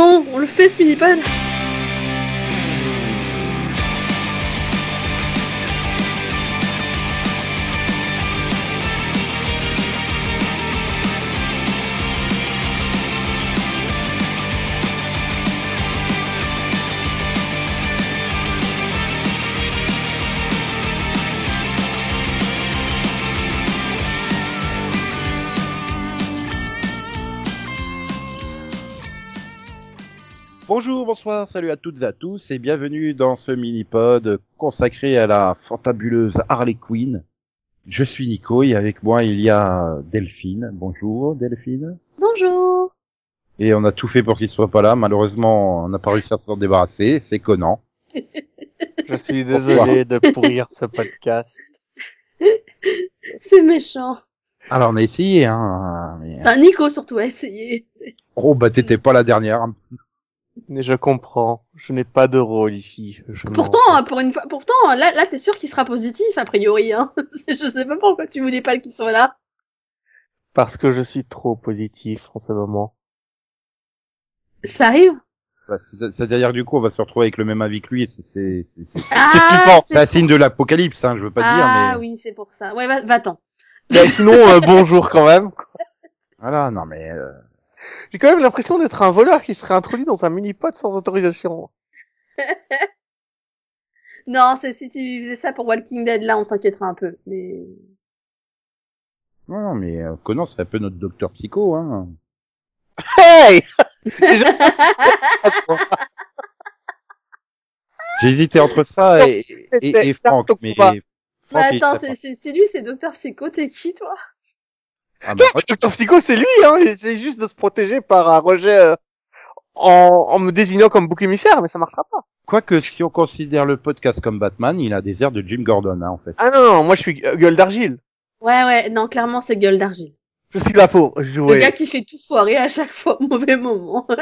On le fait ce mini-pod Bonjour, bonsoir, salut à toutes et à tous et bienvenue dans ce mini-pod consacré à la fantabuleuse Harley Quinn. Je suis Nico et avec moi il y a Delphine. Bonjour Delphine. Bonjour Et on a tout fait pour qu'il soit pas là. Malheureusement, on n'a pas réussi à s'en débarrasser. C'est Conan. Je suis désolé de pourrir ce podcast. C'est méchant. Alors on a essayé, hein. mais- Enfin, Nico surtout a essayé. Oh bah t'étais pas la dernière. Mais je comprends. Je n'ai pas de rôle ici. Je Pourtant, hein, pour une fois, pourtant, là, là, t'es sûr qu'il sera positif, a priori, hein. Je sais pas pourquoi tu voulais pas qu'il soit là. Parce que je suis trop positif en ce moment. Ça arrive Bah, c'est- C'est-à-dire du coup on va se retrouver avec le même avis que lui. c'est- C'est c'est- c'est- Ah, c'est C'est un signe de l'apocalypse, hein, je veux pas Ah dire, mais oui, c'est pour ça. Ouais, va- va-t'en. Mais sinon, euh, bonjour quand même. voilà, non mais euh, J'ai quand même l'impression d'être un voleur qui serait introduit dans un mini-pod sans autorisation. Non, c'est si tu faisais ça pour Walking Dead, là, on s'inquiéterait un peu. Mais non, non, mais euh, Conan c'est un peu notre docteur psycho, hein. Hey J'ai hésité entre ça et, et, et Franck, mais Pas. Mais Franck, il attends, c'est c'est- c'est lui, c'est Docteur Psycho, t'es qui, toi? Ah, bah, Docteur Psycho, c'est lui, hein. C'est juste de se protéger par un rejet euh, en, en me désignant comme bouc émissaire, mais ça marchera pas. Quoique, si on considère le podcast comme Batman, il a des airs de Jim Gordon, hein, en fait. Ah non, non, moi je suis euh, gueule d'argile. Ouais, ouais, non, clairement, c'est Gueule d'Argile. Je suis là pour Le jouer. gars qui fait tout foirer à chaque fois au mauvais moment.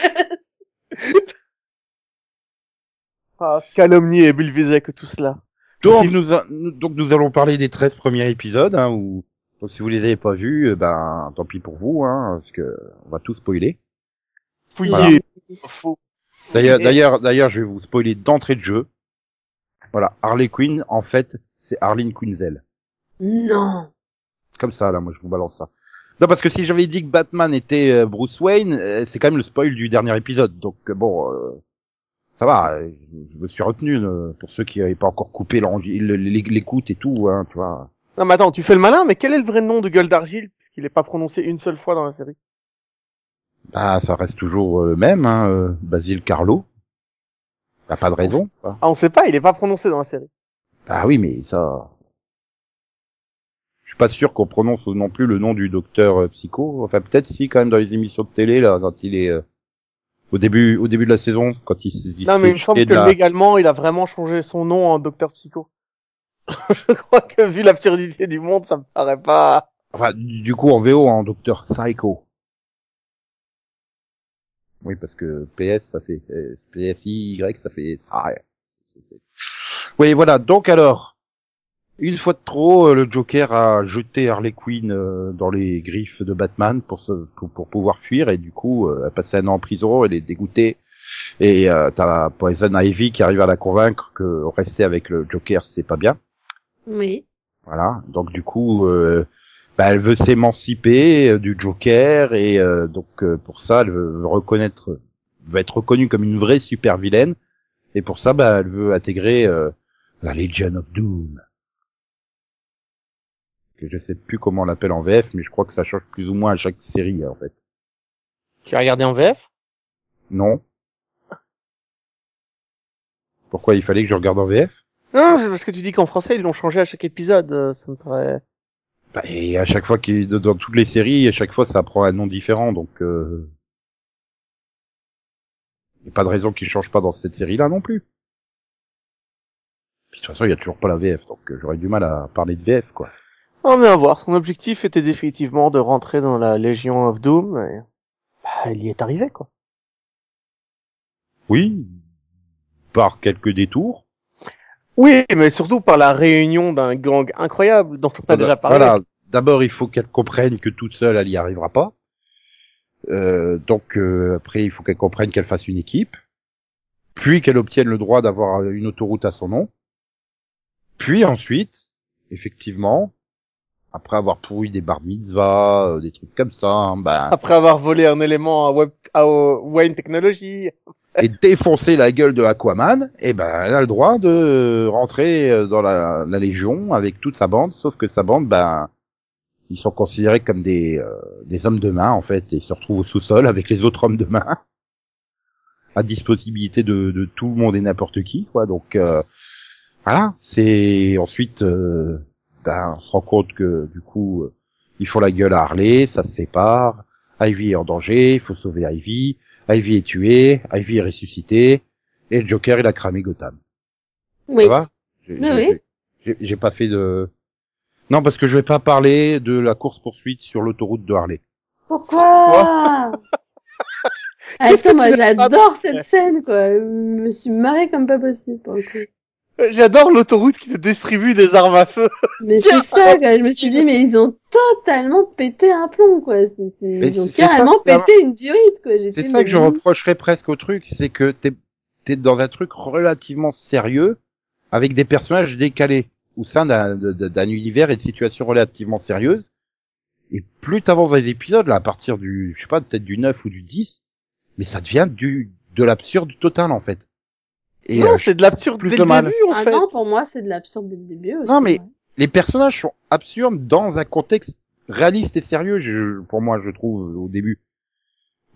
Ah, calomnie et Bulvisec, tout cela. Donc, si nous, a- nous- donc, nous allons parler des 13 premiers épisodes, hein, où, donc, si vous les avez pas vus, euh, ben, tant pis pour vous, hein, parce que on va tout spoiler. Voilà. Faux. D'ailleurs, d'ailleurs, d'ailleurs, je vais vous spoiler d'entrée de jeu. Voilà, Harley Quinn, en fait, c'est Arlene Quinzel. non. Comme ça, là, moi, je vous balance ça. Non, parce que si j'avais dit que Batman était euh, Bruce Wayne, euh, c'est quand même le spoil du dernier épisode. Donc, euh, bon, euh, ça va, je me suis retenu, euh, pour ceux qui n'avaient pas encore coupé l'écoute et tout, hein, tu vois. Non, mais attends, tu fais le malin, mais quel est le vrai nom de gueule d'argile, puisqu'il n'est pas prononcé une seule fois dans la série? Bah, ça reste toujours euh, le même, hein, euh, Basile Carlo. Bah, pas de raison. Ah, on sait pas, il est pas prononcé dans la série. Ah oui, mais ça... Je suis pas sûr qu'on prononce non plus le nom du docteur euh, psycho. Enfin, peut-être si, quand même, dans les émissions de télé, là, quand il est... euh, au début, au début de la saison, quand il, se- il non, mais il me semble que la- légalement, il a vraiment changé son nom en Docteur Psycho. Je crois que vu l'absurdité du monde, ça me paraît pas... Enfin, du coup, en VO, en Docteur Psycho. Oui, parce que PS, ça fait euh, PSI, Y, ça fait Oui, voilà. Donc alors, une fois de trop, euh, le Joker a jeté Harley Quinn euh, dans les griffes de Batman pour, se, pour, pouvoir fuir et du coup, elle a passé un an en prison. Elle est dégoûtée. Et euh, t'as Poison Ivy qui arrive à la convaincre que rester avec le Joker, c'est pas bien. Oui. Voilà. Donc du coup, euh, bah, elle veut s'émanciper euh, du Joker et euh, donc euh, pour ça, elle veut reconnaître, veut être reconnue comme une vraie super vilaine. Et pour ça, bah, elle veut intégrer euh, la Legion of Doom. Que je sais plus comment on l'appelle en VF, mais je crois que ça change plus ou moins à chaque série en fait. Tu as regardé en VF Non. Pourquoi il fallait que je regarde en VF Non, c'est parce que tu dis qu'en français, ils l'ont changé à chaque épisode, euh, ça me paraît... bah, Et à chaque fois qu'il dans toutes les séries, à chaque fois ça prend un nom différent, donc euh... y a pas de raison qu'il change pas dans cette série-là non plus. Puis de toute façon, il y a toujours pas la VF, donc euh, j'aurais du mal à parler de VF quoi. On va voir. Son objectif était définitivement de rentrer dans la Légion of Doom. Et... Bah, il y est arrivé, quoi. Oui, par quelques détours. Oui, mais surtout par la réunion d'un gang incroyable dont on a déjà parlé. Voilà. D'abord, il faut qu'elle comprenne que toute seule, elle y arrivera pas. Euh, donc euh, après, il faut qu'elle comprenne qu'elle fasse une équipe, puis qu'elle obtienne le droit d'avoir une autoroute à son nom, puis ensuite, effectivement, après avoir pourri des bar mitzvahs, euh, des trucs comme ça, hein, bah, Après avoir volé un élément à, Web, à Wayne Technology. Et défoncer la gueule de Aquaman, et ben elle a le droit de rentrer euh, dans la, la Légion avec toute sa bande, sauf que sa bande, ben ils sont considérés comme des, euh, des hommes de main en fait, et se retrouvent au sous-sol avec les autres hommes de main, à disposibilité de, de tout le monde et n'importe qui, quoi. Donc euh, voilà, c'est ensuite, euh, ben, on se rend compte que du coup, euh, ils font la gueule à Harley, ça se sépare, Ivy est en danger, il faut sauver Ivy. Ivy est tué, Ivy est ressuscité, et le Joker il a cramé Gotham. Oui. Ça va J'ai- Oui, j'ai- oui. j'ai- J'ai pas fait de... Non, parce que je vais pas parler de la course-poursuite sur l'autoroute de Harley. Pourquoi Ah, Qu'est-ce que Attends, moi j'adore cette scène, quoi. Je me suis marrée comme pas possible, pour le coup. J'adore l'autoroute qui te distribue des armes à feu. Mais c'est ça, quoi. Je me suis dit, mais ils ont totalement pété un plomb, quoi. C'est- c'est- Mais Ils ont ça, carrément pété une durite, quoi. J'ai C'est ça que je reprocherais presque au truc, c'est que t'es es dans un truc relativement sérieux, avec des personnages décalés, au sein d'un univers et de situations relativement sérieuses. Et plus t'avances dans les épisodes, là, à partir du, je sais pas, peut-être du 9 ou du 10, mais ça devient du de l'absurde total, en fait. Et non, euh, c'est de l'absurde plus dès de le mal. début, en Ah fait. non, pour moi, c'est de l'absurde dès le début aussi. Non, mais- ouais. les personnages sont absurdes dans un contexte réaliste et sérieux, je, pour moi, je trouve, au début.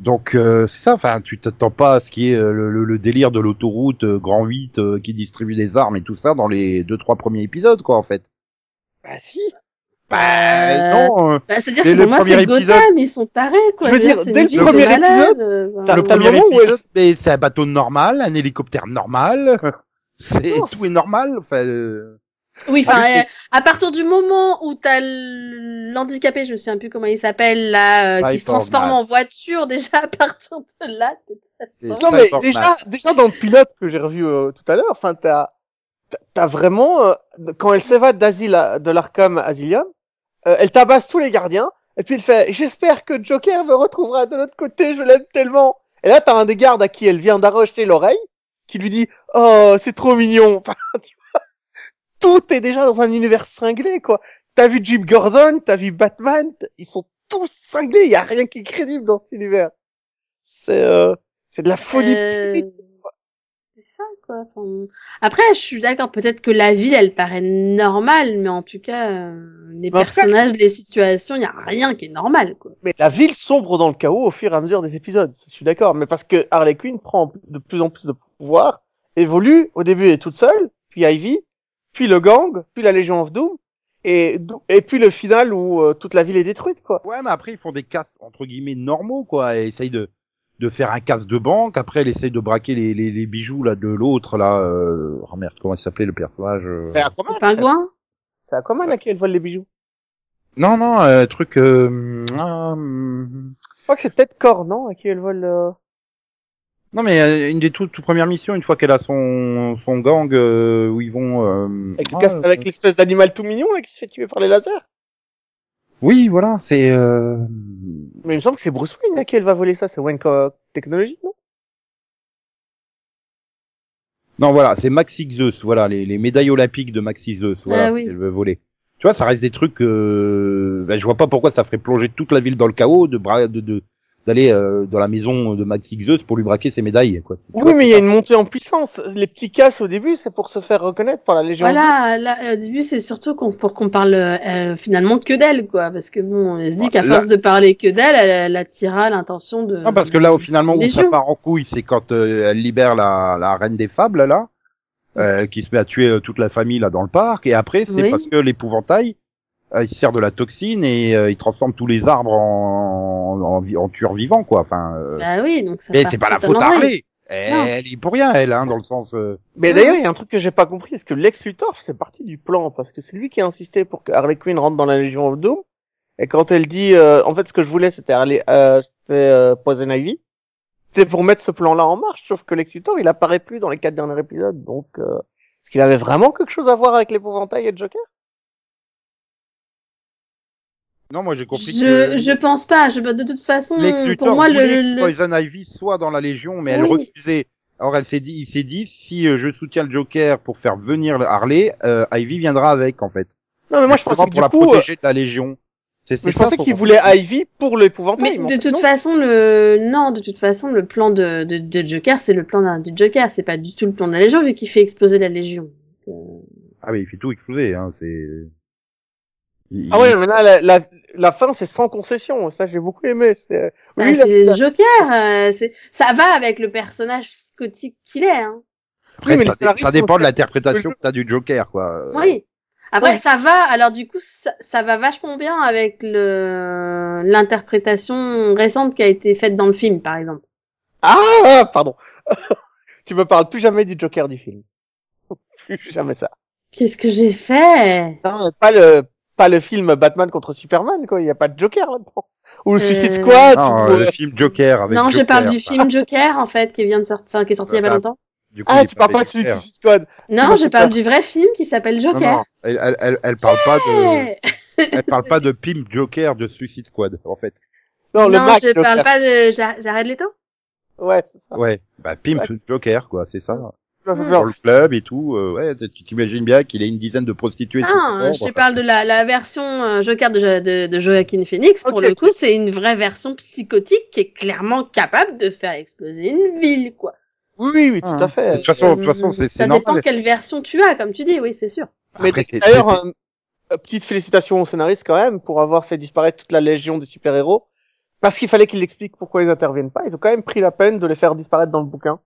Donc, euh, c'est ça, enfin, tu t'attends pas à ce qui est euh, le, le- le délire de l'autoroute euh, Grand 8 euh, qui distribue des armes et tout ça dans les deux, trois premiers épisodes, quoi, en fait. Bah si. Bah, Euh, non, euh, Bah, c'est-à-dire dès que le pour moi, premier c'est épisode- Gotham, ils sont tarés, quoi. Je veux dire, dès le premier malades, euh, enfin, le premier moment où elle- épisode, mais c'est un bateau normal, un hélicoptère normal, c'est, Non. tout est normal, enfin, euh, Oui, enfin, Ah, euh, à partir du moment où t'as l'handicapé, je me souviens plus comment il s'appelle, là, euh, qui se transforme en voiture, déjà à partir de là, de toute façon. Non mais déjà, déjà dans le pilote que j'ai revu euh, tout à l'heure, enfin t'as t'as- vraiment euh, quand elle s'évade d'asile de l'Arkham Asylum, euh, elle tabasse tous les gardiens et puis elle fait j'espère que Joker me retrouvera de l'autre côté, je l'aime tellement. Et là t'as un des gardes à qui elle vient d'arracher l'oreille qui lui dit oh c'est trop mignon. Enfin, tu vois, tout est déjà dans un univers cinglé quoi. T'as vu Jim Gordon, t'as vu Batman, ils sont tous cinglés, il y a rien qui est crédible dans cet univers. C'est euh, c'est de la folie. Euh. C'est ça, quoi. Enfin, après, je suis d'accord, peut-être que la vie, elle paraît normale, mais en tout cas, euh, les Mais cas, personnages, les situations, il y a rien qui est normal, quoi. Mais la ville sombre dans le chaos au fur et à mesure des épisodes. Je suis d'accord. Mais parce que Harley Quinn prend de plus en plus de pouvoir, évolue, au début elle est toute seule, puis Ivy, puis le gang, puis la Légion of Doom, et, et puis le final où euh, toute la ville est détruite, quoi. Ouais, mais après, ils font des casses, entre guillemets, normaux, quoi, et essayent de, de faire un casse de banque. Après, elle essaye de braquer les, les, les bijoux, là, de l'autre, là, euh... oh merde, comment il s'appelait, le personnage, euh... C'est Aquaman. Le pingouin? C'est Aquaman à qui elle vole les bijoux. Non, non, euh, truc, euh... ah, hum, Je crois que c'est peut-être Cor, non, à qui elle vole, euh... Non, mais euh, une des toutes, toutes premières missions, une fois qu'elle a son, son gang, euh, où ils vont, euh... avec, le ah, casse- avec l'espèce d'animal tout mignon, là, qui se fait tuer par les lasers. Oui, voilà, c'est, euh... Mais il me semble que c'est Bruce Wayne à qui elle va voler ça, c'est Wayne Technology, non? Non, voilà, c'est Maxi Zeus, voilà, les, les médailles olympiques de Maxi Zeus, voilà, Ah oui. qu'elle veut voler. Tu vois, ça reste des trucs, euh, ben, je vois pas pourquoi ça ferait plonger toute la ville dans le chaos de bra de, de d'aller euh, dans la maison de Maxi Zeus pour lui braquer ses médailles, quoi. Oui, mais il y a une montée en puissance. Les petits casses au début, c'est pour se faire reconnaître par la Légion. Voilà, là, au début, c'est surtout qu'on, pour qu'on parle euh, finalement que d'elle, quoi. Parce que bon, elle se dit qu'à Là- force de parler que d'elle, elle, elle attirera l'intention de. Non, parce que là, au finalement, où ça part en couille, c'est quand euh, elle libère la, la reine des fables, là, euh, qui se met à tuer toute la famille, là, dans le parc, et après, c'est Oui. parce que l'épouvantail, il sert de la toxine et euh, il transforme tous les arbres en, en, vi- en tueurs vivants, quoi. Enfin, euh, Bah oui, donc ça mais part c'est pas la faute à. Harley. Elle, elle est pour rien, elle, hein, dans le sens. euh, Mais d'ailleurs, il y a un truc que j'ai pas compris, c'est que Lex Luthor, c'est partie du plan, parce que c'est lui qui a insisté pour que Harley Quinn rentre dans la Légion of Doom. Et quand elle dit, euh, en fait, ce que je voulais, c'était Harley, euh, c'était euh, Poison Ivy. C'était pour mettre ce plan-là en marche, sauf que Lex Luthor, il apparaît plus dans les quatre derniers épisodes, donc euh, est-ce qu'il avait vraiment quelque chose à voir avec l'épouvantail et le Joker? Non, moi j'ai compris Je, que je pense pas. Je, de toute façon, pour moi, le, le- Poison Ivy soit dans la Légion, mais elle refusait. Alors elle s'est dit, il s'est dit, si euh, je soutiens le Joker pour faire venir le Harley, euh, Ivy viendra avec en fait. Non, mais moi je pensais que pour la du coup, euh, protéger de la Légion. C'est c'est mais je ça pensais qu'il voulait Ivy pour l'épouvantail. Mais de fait, toute non façon, le non, de toute façon, le plan de, de, de Joker, c'est le plan du Joker. C'est pas du tout le plan de la Légion vu qu'il fait exploser la Légion. Donc, euh, Ah oui, il fait tout exploser, hein. C'est. Il- Ah ouais, mais là, la, la, la fin, c'est sans concession. Ça, j'ai beaucoup aimé. C'est, bah, oui, la- c'est Joker. euh, c'est ça va avec le personnage psychotique qu'il est. Hein. Après, Oui, mais ça, ça dépend de l'interprétation que t'as du Joker, quoi. Euh, Oui. Après, Ouais. ça va. Alors du coup, ça, ça va vachement bien avec le l'interprétation récente qui a été faite dans le film, par exemple. Ah, pardon. tu me parles plus jamais du Joker du film. plus jamais ça. Qu'est-ce que j'ai fait? Non, pas le, pas le film Batman contre Superman, quoi. Il y a pas de Joker là-dedans. Ou le Euh, Suicide Squad. Non, ou- le film Joker avec Non, je parle du film Joker en fait qui vient de sortir, enfin, qui est sorti il y a pas Ah, longtemps. Du coup, Ah, tu parles pas de. Suicide Squad. Non, je parle du vrai film qui s'appelle Joker. non, elle, elle, elle, elle parle pas de, elle parle pas de Pimp Joker de Suicide Squad, en fait. Non, le non, Mac je Joker. parle pas de Jar- Jared Leto. Ouais, c'est ça. Ouais, bah Pimp Joker, quoi, c'est ça. Fait Hmm. Dans le club et tout, euh, ouais, tu t'imagines bien qu'il ait une dizaine de prostituées. Non, son je te parle de la, la version euh, Joker de, Jo- de, de Joaquin Phoenix. Pour le coup, c'est une vraie version psychotique qui est clairement capable de faire exploser une ville, quoi. Oui, oui, oui, tout Ah. à fait. De toute façon, de toute façon, c'est Ça dépend quelle version tu as, comme tu dis, oui, c'est sûr. Mais d'ailleurs, euh, euh, petite félicitation aux scénaristes quand même pour avoir fait disparaître toute la légion des super-héros. Parce qu'il fallait qu'ils expliquent pourquoi ils interviennent pas. Ils ont quand même pris la peine de les faire disparaître dans le bouquin.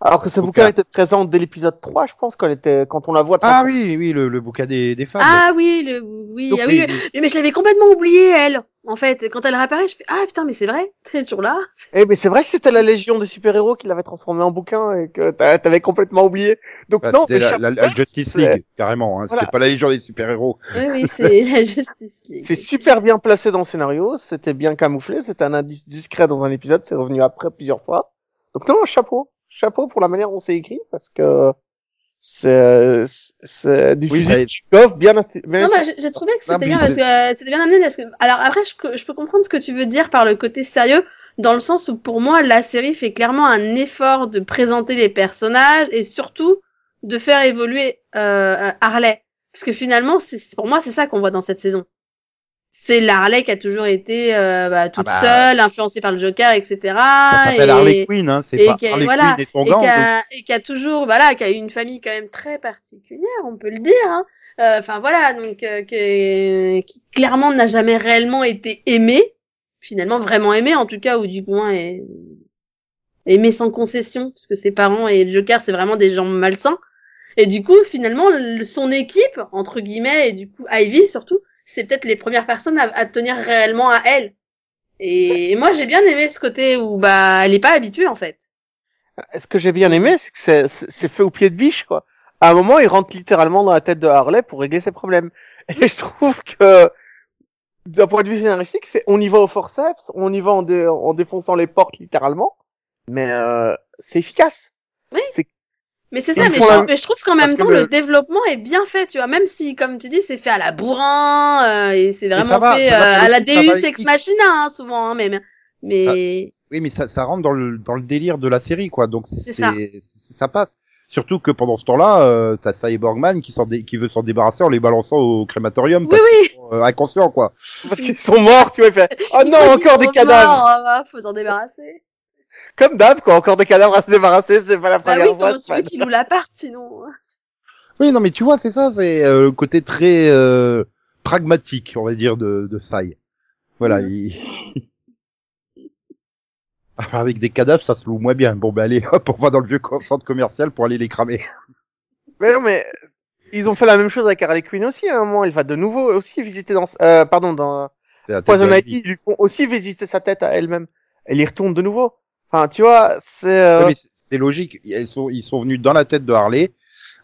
Alors que ce Bouquin. bouquin était présent dès l'épisode 3, je pense, quand, elle était, quand on la voit. Ah oui, oui, le, le bouquin des, des femmes. Ah oui, le, oui, Donc, ah oui, les- le- mais, mais je l'avais complètement oublié, elle. En fait, quand elle réapparaît, je fais, ah putain, mais c'est vrai, t'es toujours là. Eh, mais c'est vrai que c'était la légion des super-héros qui l'avait transformé en bouquin et que t'a- t'avais complètement oublié. Donc Bah, non, c'était la, la- Justice League, carrément. Hein. Voilà. C'était pas la Légion des super-héros. Oui, oui, c'est la Justice League. C'est super bien placé dans le scénario, c'était bien camouflé, c'était un indice discret dans un épisode, c'est revenu après plusieurs fois. Donc non, chapeau, chapeau pour la manière dont c'est écrit parce que c'est c'est du Oui, bien, bien Non, bah, j'ai trouvé que c'était bien parce que euh, c'était bien amené. Parce que... Alors après, je, je peux comprendre ce que tu veux dire par le côté sérieux, dans le sens où pour moi, la série fait clairement un effort de présenter les personnages et surtout de faire évoluer euh, Harley. Parce que finalement, c'est pour moi, c'est ça qu'on voit dans cette saison. C'est la Harley qui a toujours été euh, bah, toute bah, seule, influencée par le Joker, etc. Ça s'appelle et- Harley Quinn, hein. C'est pas qui a- Harley voilà, Quinn et son et qui a, toujours voilà qui a eu une famille quand même très particulière on peut le dire hein. Euh, enfin voilà donc euh, qui, qui clairement n'a jamais réellement été aimé finalement vraiment aimé en tout cas ou du moins est aimé sans concession parce que ses parents et le Joker c'est vraiment des gens malsains et du coup finalement le- son équipe entre guillemets et du coup Ivy surtout c'est peut-être les premières personnes à, à tenir réellement à elle et moi j'ai bien aimé ce côté où bah elle est pas habituée en fait Ce que j'ai bien aimé, c'est que c'est- fait au pied de biche, quoi. À un moment, il rentre littéralement dans la tête de Harley pour régler ses problèmes. Et je trouve que, d'un point de vue scénaristique, c'est on y va au forceps, on y va en, dé- en défonçant les portes littéralement, mais euh, c'est efficace. Mais c'est ça, mais je, la- trouve- mais je trouve qu'en même temps, le- le... développement est bien fait, tu vois. Même si, comme tu dis, c'est fait à la bourrin, euh, et c'est vraiment va, fait euh, à la Deus Ex. Machina, hein, souvent, hein, même. Mais, Oui, mais ça, ça rentre dans le, dans le délire de la série, quoi. Donc c'est, ça. ça passe. Surtout que pendant ce temps-là, euh, t'as Cyborgman qui, s'en dé- qui veut s'en débarrasser en les balançant au crématorium. oui, parce oui. sont, euh, inconscients, quoi. Parce qu'ils sont morts, tu vois, fait, oh non, encore des cadavres! morts, ah, faut s'en débarrasser. Comme d'hab, quoi, encore des cadavres à se débarrasser, c'est pas la Bah première oui, fois. comment tu veux qu'il loue l'appart, sinon. hein. Oui, non, mais tu vois, c'est ça, c'est euh, le côté très euh, pragmatique, on va dire, de, de Sai. Voilà, Mhm. il... Alors, avec des cadavres, ça se loue moins bien. Bon, ben allez, hop, on va dans le vieux centre commercial pour aller les cramer. Mais non, mais ils ont fait la même chose avec Harley Quinn aussi, à un moment, elle va de nouveau aussi visiter dans, euh, pardon, dans Poison Ivy, ils lui font aussi visiter sa tête à elle-même. Elle y retourne de nouveau. Enfin, tu vois, c'est, euh, c'est- logique. Ils sont, ils sont venus dans la tête de Harley.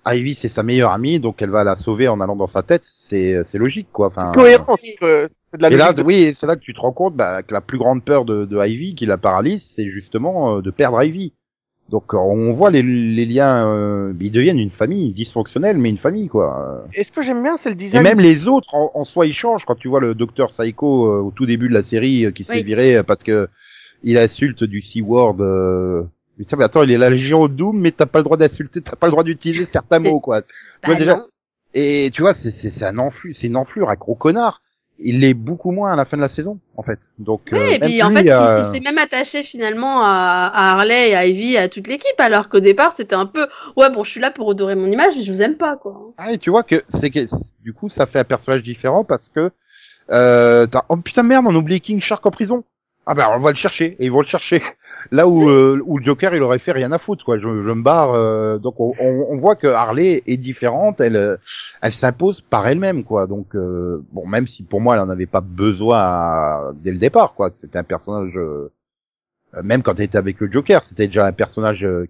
Ivy, c'est sa meilleure amie, donc elle va la sauver en allant dans sa tête. C'est, c'est logique, quoi. Enfin, c'est cohérent, c'est que c'est de la Et là, de- oui, c'est là que tu te rends compte bah, que la plus grande peur de, de Ivy, qui la paralyse, c'est justement euh, de perdre Ivy. Donc on voit les, les liens, euh, ils deviennent une famille dysfonctionnelle, mais une famille quoi. Et ce que j'aime bien, c'est le Et design. même les autres, en, en soi, ils changent. Quand tu vois le docteur Psycho euh, au tout début de la série euh, qui se Oui. euh, parce que il insulte du C-word. Euh... Mais mais attends, il est la Légion Doom, mais t'as pas le droit d'insulter, t'as pas le droit d'utiliser certains mots, quoi. Tu vois, Bah déjà-. Et tu vois, c'est c'est c'est un enflure, c'est une enflure, un gros connard. Il l'est beaucoup moins à la fin de la saison, en fait. Donc, Oui, euh, et puis en fait, il- euh, il, s'est même attaché finalement à, à Harley à Ivy, à toute l'équipe, alors qu'au départ, c'était un peu, ouais, bon, je suis là pour redorer mon image, mais je vous aime pas, quoi. Ah, et tu vois que c'est que du coup ça fait un personnage différent parce que euh, t'as oh putain merde on a oublié King Shark en prison. Ah ben on va le chercher et ils vont le chercher. Là où euh, où le Joker il aurait fait rien à foutre quoi. Je, je me barre euh, donc on, on, on voit que Harley est différente. Elle euh, elle s'impose par elle-même quoi. Donc euh, bon même si pour moi elle en avait pas besoin à- dès le départ quoi. C'était un personnage euh, même quand elle était avec le Joker c'était déjà un personnage euh,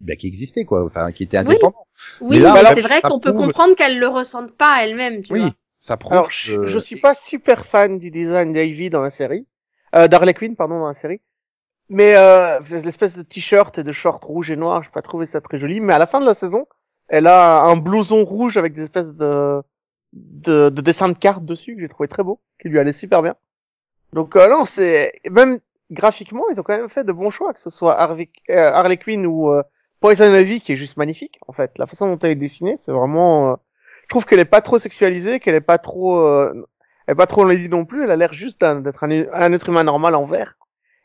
ben, qui existait quoi. Enfin qui était Oui. indépendant. Oui, Mais là, mais alors, c'est vrai qu'on peut comprendre qu'elle le ressente pas elle-même, tu Oui. vois. Ça prend. Alors, je, je suis pas super fan du design d'Ivy dans la série, euh, d'Harley Quinn, pardon, dans la série. Mais euh, l'espèce de t-shirt et de short rouge et noir, j'ai pas trouvé ça très joli. Mais à la fin de la saison, elle a un blouson rouge avec des espèces de de, de dessins de cartes dessus que j'ai trouvé très beau, qui lui allait super bien. Donc euh, non, c'est même graphiquement, ils ont quand même fait de bons choix, que ce soit Harvey, euh, Harley Quinn ou euh, Poison Ivy, qui est juste magnifique. En fait, la façon dont elle est dessinée, c'est vraiment. euh, je trouve qu'elle est pas trop sexualisée, qu'elle est pas trop, euh, elle est pas trop lady non plus. Elle a l'air juste d'être un, être humain normal en vert.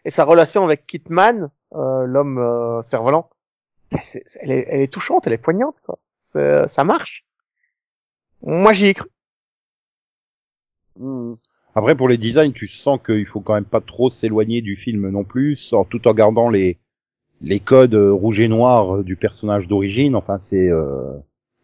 Et sa relation avec Kitman, euh, l'homme euh, cerf-volant, c'est- elle, est, touchante, elle est poignante, quoi. C'est- Ça marche. Moi, j'y ai cru. Hmm. Après, pour les designs, tu sens qu'il faut quand même pas trop s'éloigner du film non plus, tout en gardant les les codes euh, rouge et noir euh, du personnage d'origine. Enfin, c'est euh,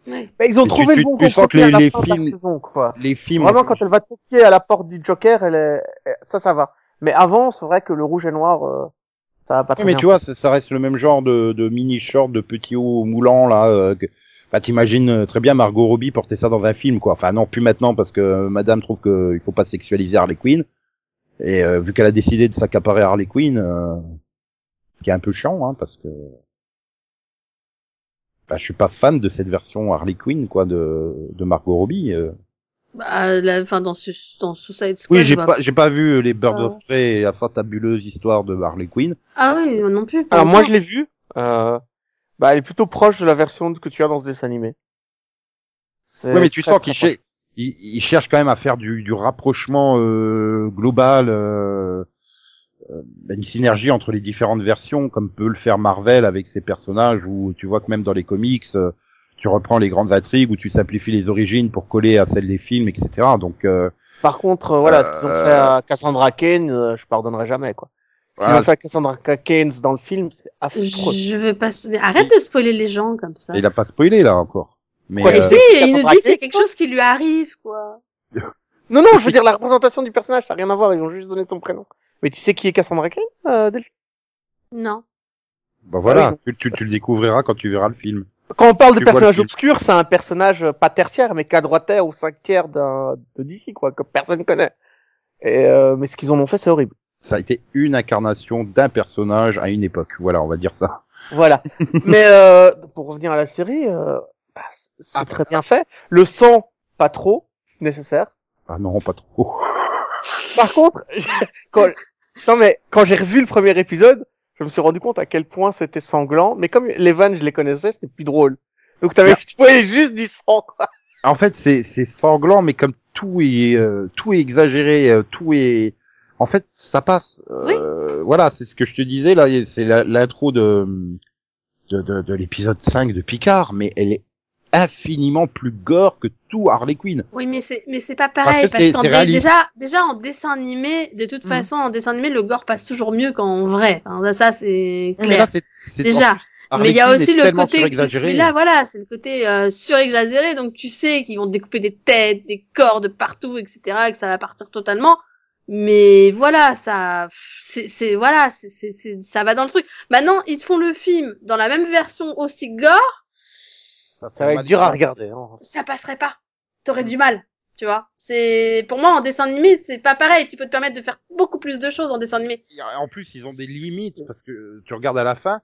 Ouais. Ben, ils ont trouvé tu- le bon tu sens que contre-pied à les- la les fin de la films- saison, quoi. les films. Vraiment, quand elle va toquer à la porte du Joker, elle est, ça, ça va. Mais avant, c'est vrai que le rouge et noir, euh, ça va pas très Ouais, mais bien. tu vois, ça, ça reste le même genre de, de mini short, de petits hauts moulants là. Euh, que... Bah, t'imagines euh, très bien Margot Robbie porter ça dans un film, quoi. Enfin, non, plus maintenant parce que Madame trouve qu'il faut pas sexualiser Harley Quinn. Et euh, vu qu'elle a décidé de s'accaparer Harley Quinn, euh, ce qui est un peu chiant, hein, parce que bah, je suis pas fan de cette version Harley Quinn, quoi, de, de Margot Robbie. euh. Bah, la, enfin, dans, Su- dans Suicide Squad. Oui, je j'ai vois pas, j'ai pas vu les Birds Ah. of Prey et la fantabuleuse histoire de Harley Quinn. Ah oui, non plus. Alors moi, je l'ai vu. Euh, bah, elle est plutôt proche de la version que tu as dans ce dessin animé. Oui, mais tu sens qu'il proche. il, il cherche quand même à faire du, du rapprochement euh, global, euh, une synergie entre les différentes versions, comme peut le faire Marvel avec ses personnages, où tu vois que même dans les comics, euh, tu reprends les grandes intrigues, où tu simplifies les origines pour coller à celles des films, etc. Donc, euh, Par contre, euh, voilà, ce qu'ils ont Euh, fait à Cassandra Cain, euh, je pardonnerai jamais, quoi. Ce qu'ils voilà, ont fait à Cassandra Cain dans le film, c'est affreux. Je veux pas. mais Arrête de spoiler les gens comme ça. il a pas spoilé là encore. Mais Quoi, Mais euh, si, il nous dit qu'il y a quelque chose qui lui arrive, quoi. Non, non, je veux dire la représentation du personnage, ça n'a rien à voir, ils ont juste donné ton prénom. Mais tu sais qui est Cassandra Cain, euh, Delphine? Non. bah voilà, Ah tu, tu, tu le découvriras quand tu verras le film. Quand on parle de Tu personnage obscur, c'est un personnage pas tertiaire, mais quadrotaire ou cinq tiers d'un, de DC, quoi, que personne connaît. Et, euh, mais ce qu'ils en ont fait, c'est horrible. Ça a été une incarnation d'un personnage à une époque. Voilà, on va dire ça. Voilà. mais euh, pour revenir à la série, euh, bah, c'est c'est Ah, très bien fait. Le sang, pas trop nécessaire. Ah non, pas trop. Par contre, quand, non mais quand j'ai revu le premier épisode, je me suis rendu compte à quel point c'était sanglant. Mais comme les vannes, je les connaissais, c'était plus drôle. Donc t'avais, tu voyais juste du sang, quoi. En fait, c'est c'est sanglant, mais comme tout est euh, tout est exagéré, euh, tout est en fait ça passe. Euh, Voilà, c'est ce que je te disais là. C'est l'intro de de, de, de l'épisode 5 de Picard, mais elle est infiniment plus gore que tout Harley Quinn. Oui, mais c'est mais c'est pas pareil Parce que parce, c'est- qu'en déjà déjà en dessin animé, de toute Mhm. façon en dessin animé le gore passe toujours mieux qu'en vrai. Enfin, ça c'est Mais clair. là, Déjà. Harley Mais il y a aussi le côté. Mais là, voilà, c'est le côté euh, surexagéré. Donc, tu sais qu'ils vont découper des têtes, des corps de partout, etc., et que ça va partir totalement. Mais voilà, ça, c'est, c'est voilà, c'est, c'est, c'est- ça va dans le truc. Maintenant, ils font le film dans la même version aussi gore, Ça Ça va mal être dur à regarder. Hein. ça passerait pas. T'aurais du mal, tu vois. C'est, pour moi, en dessin animé, c'est pas pareil. Tu peux te permettre de faire beaucoup plus de choses en dessin animé. En plus, ils ont des limites parce que tu regardes à la fin,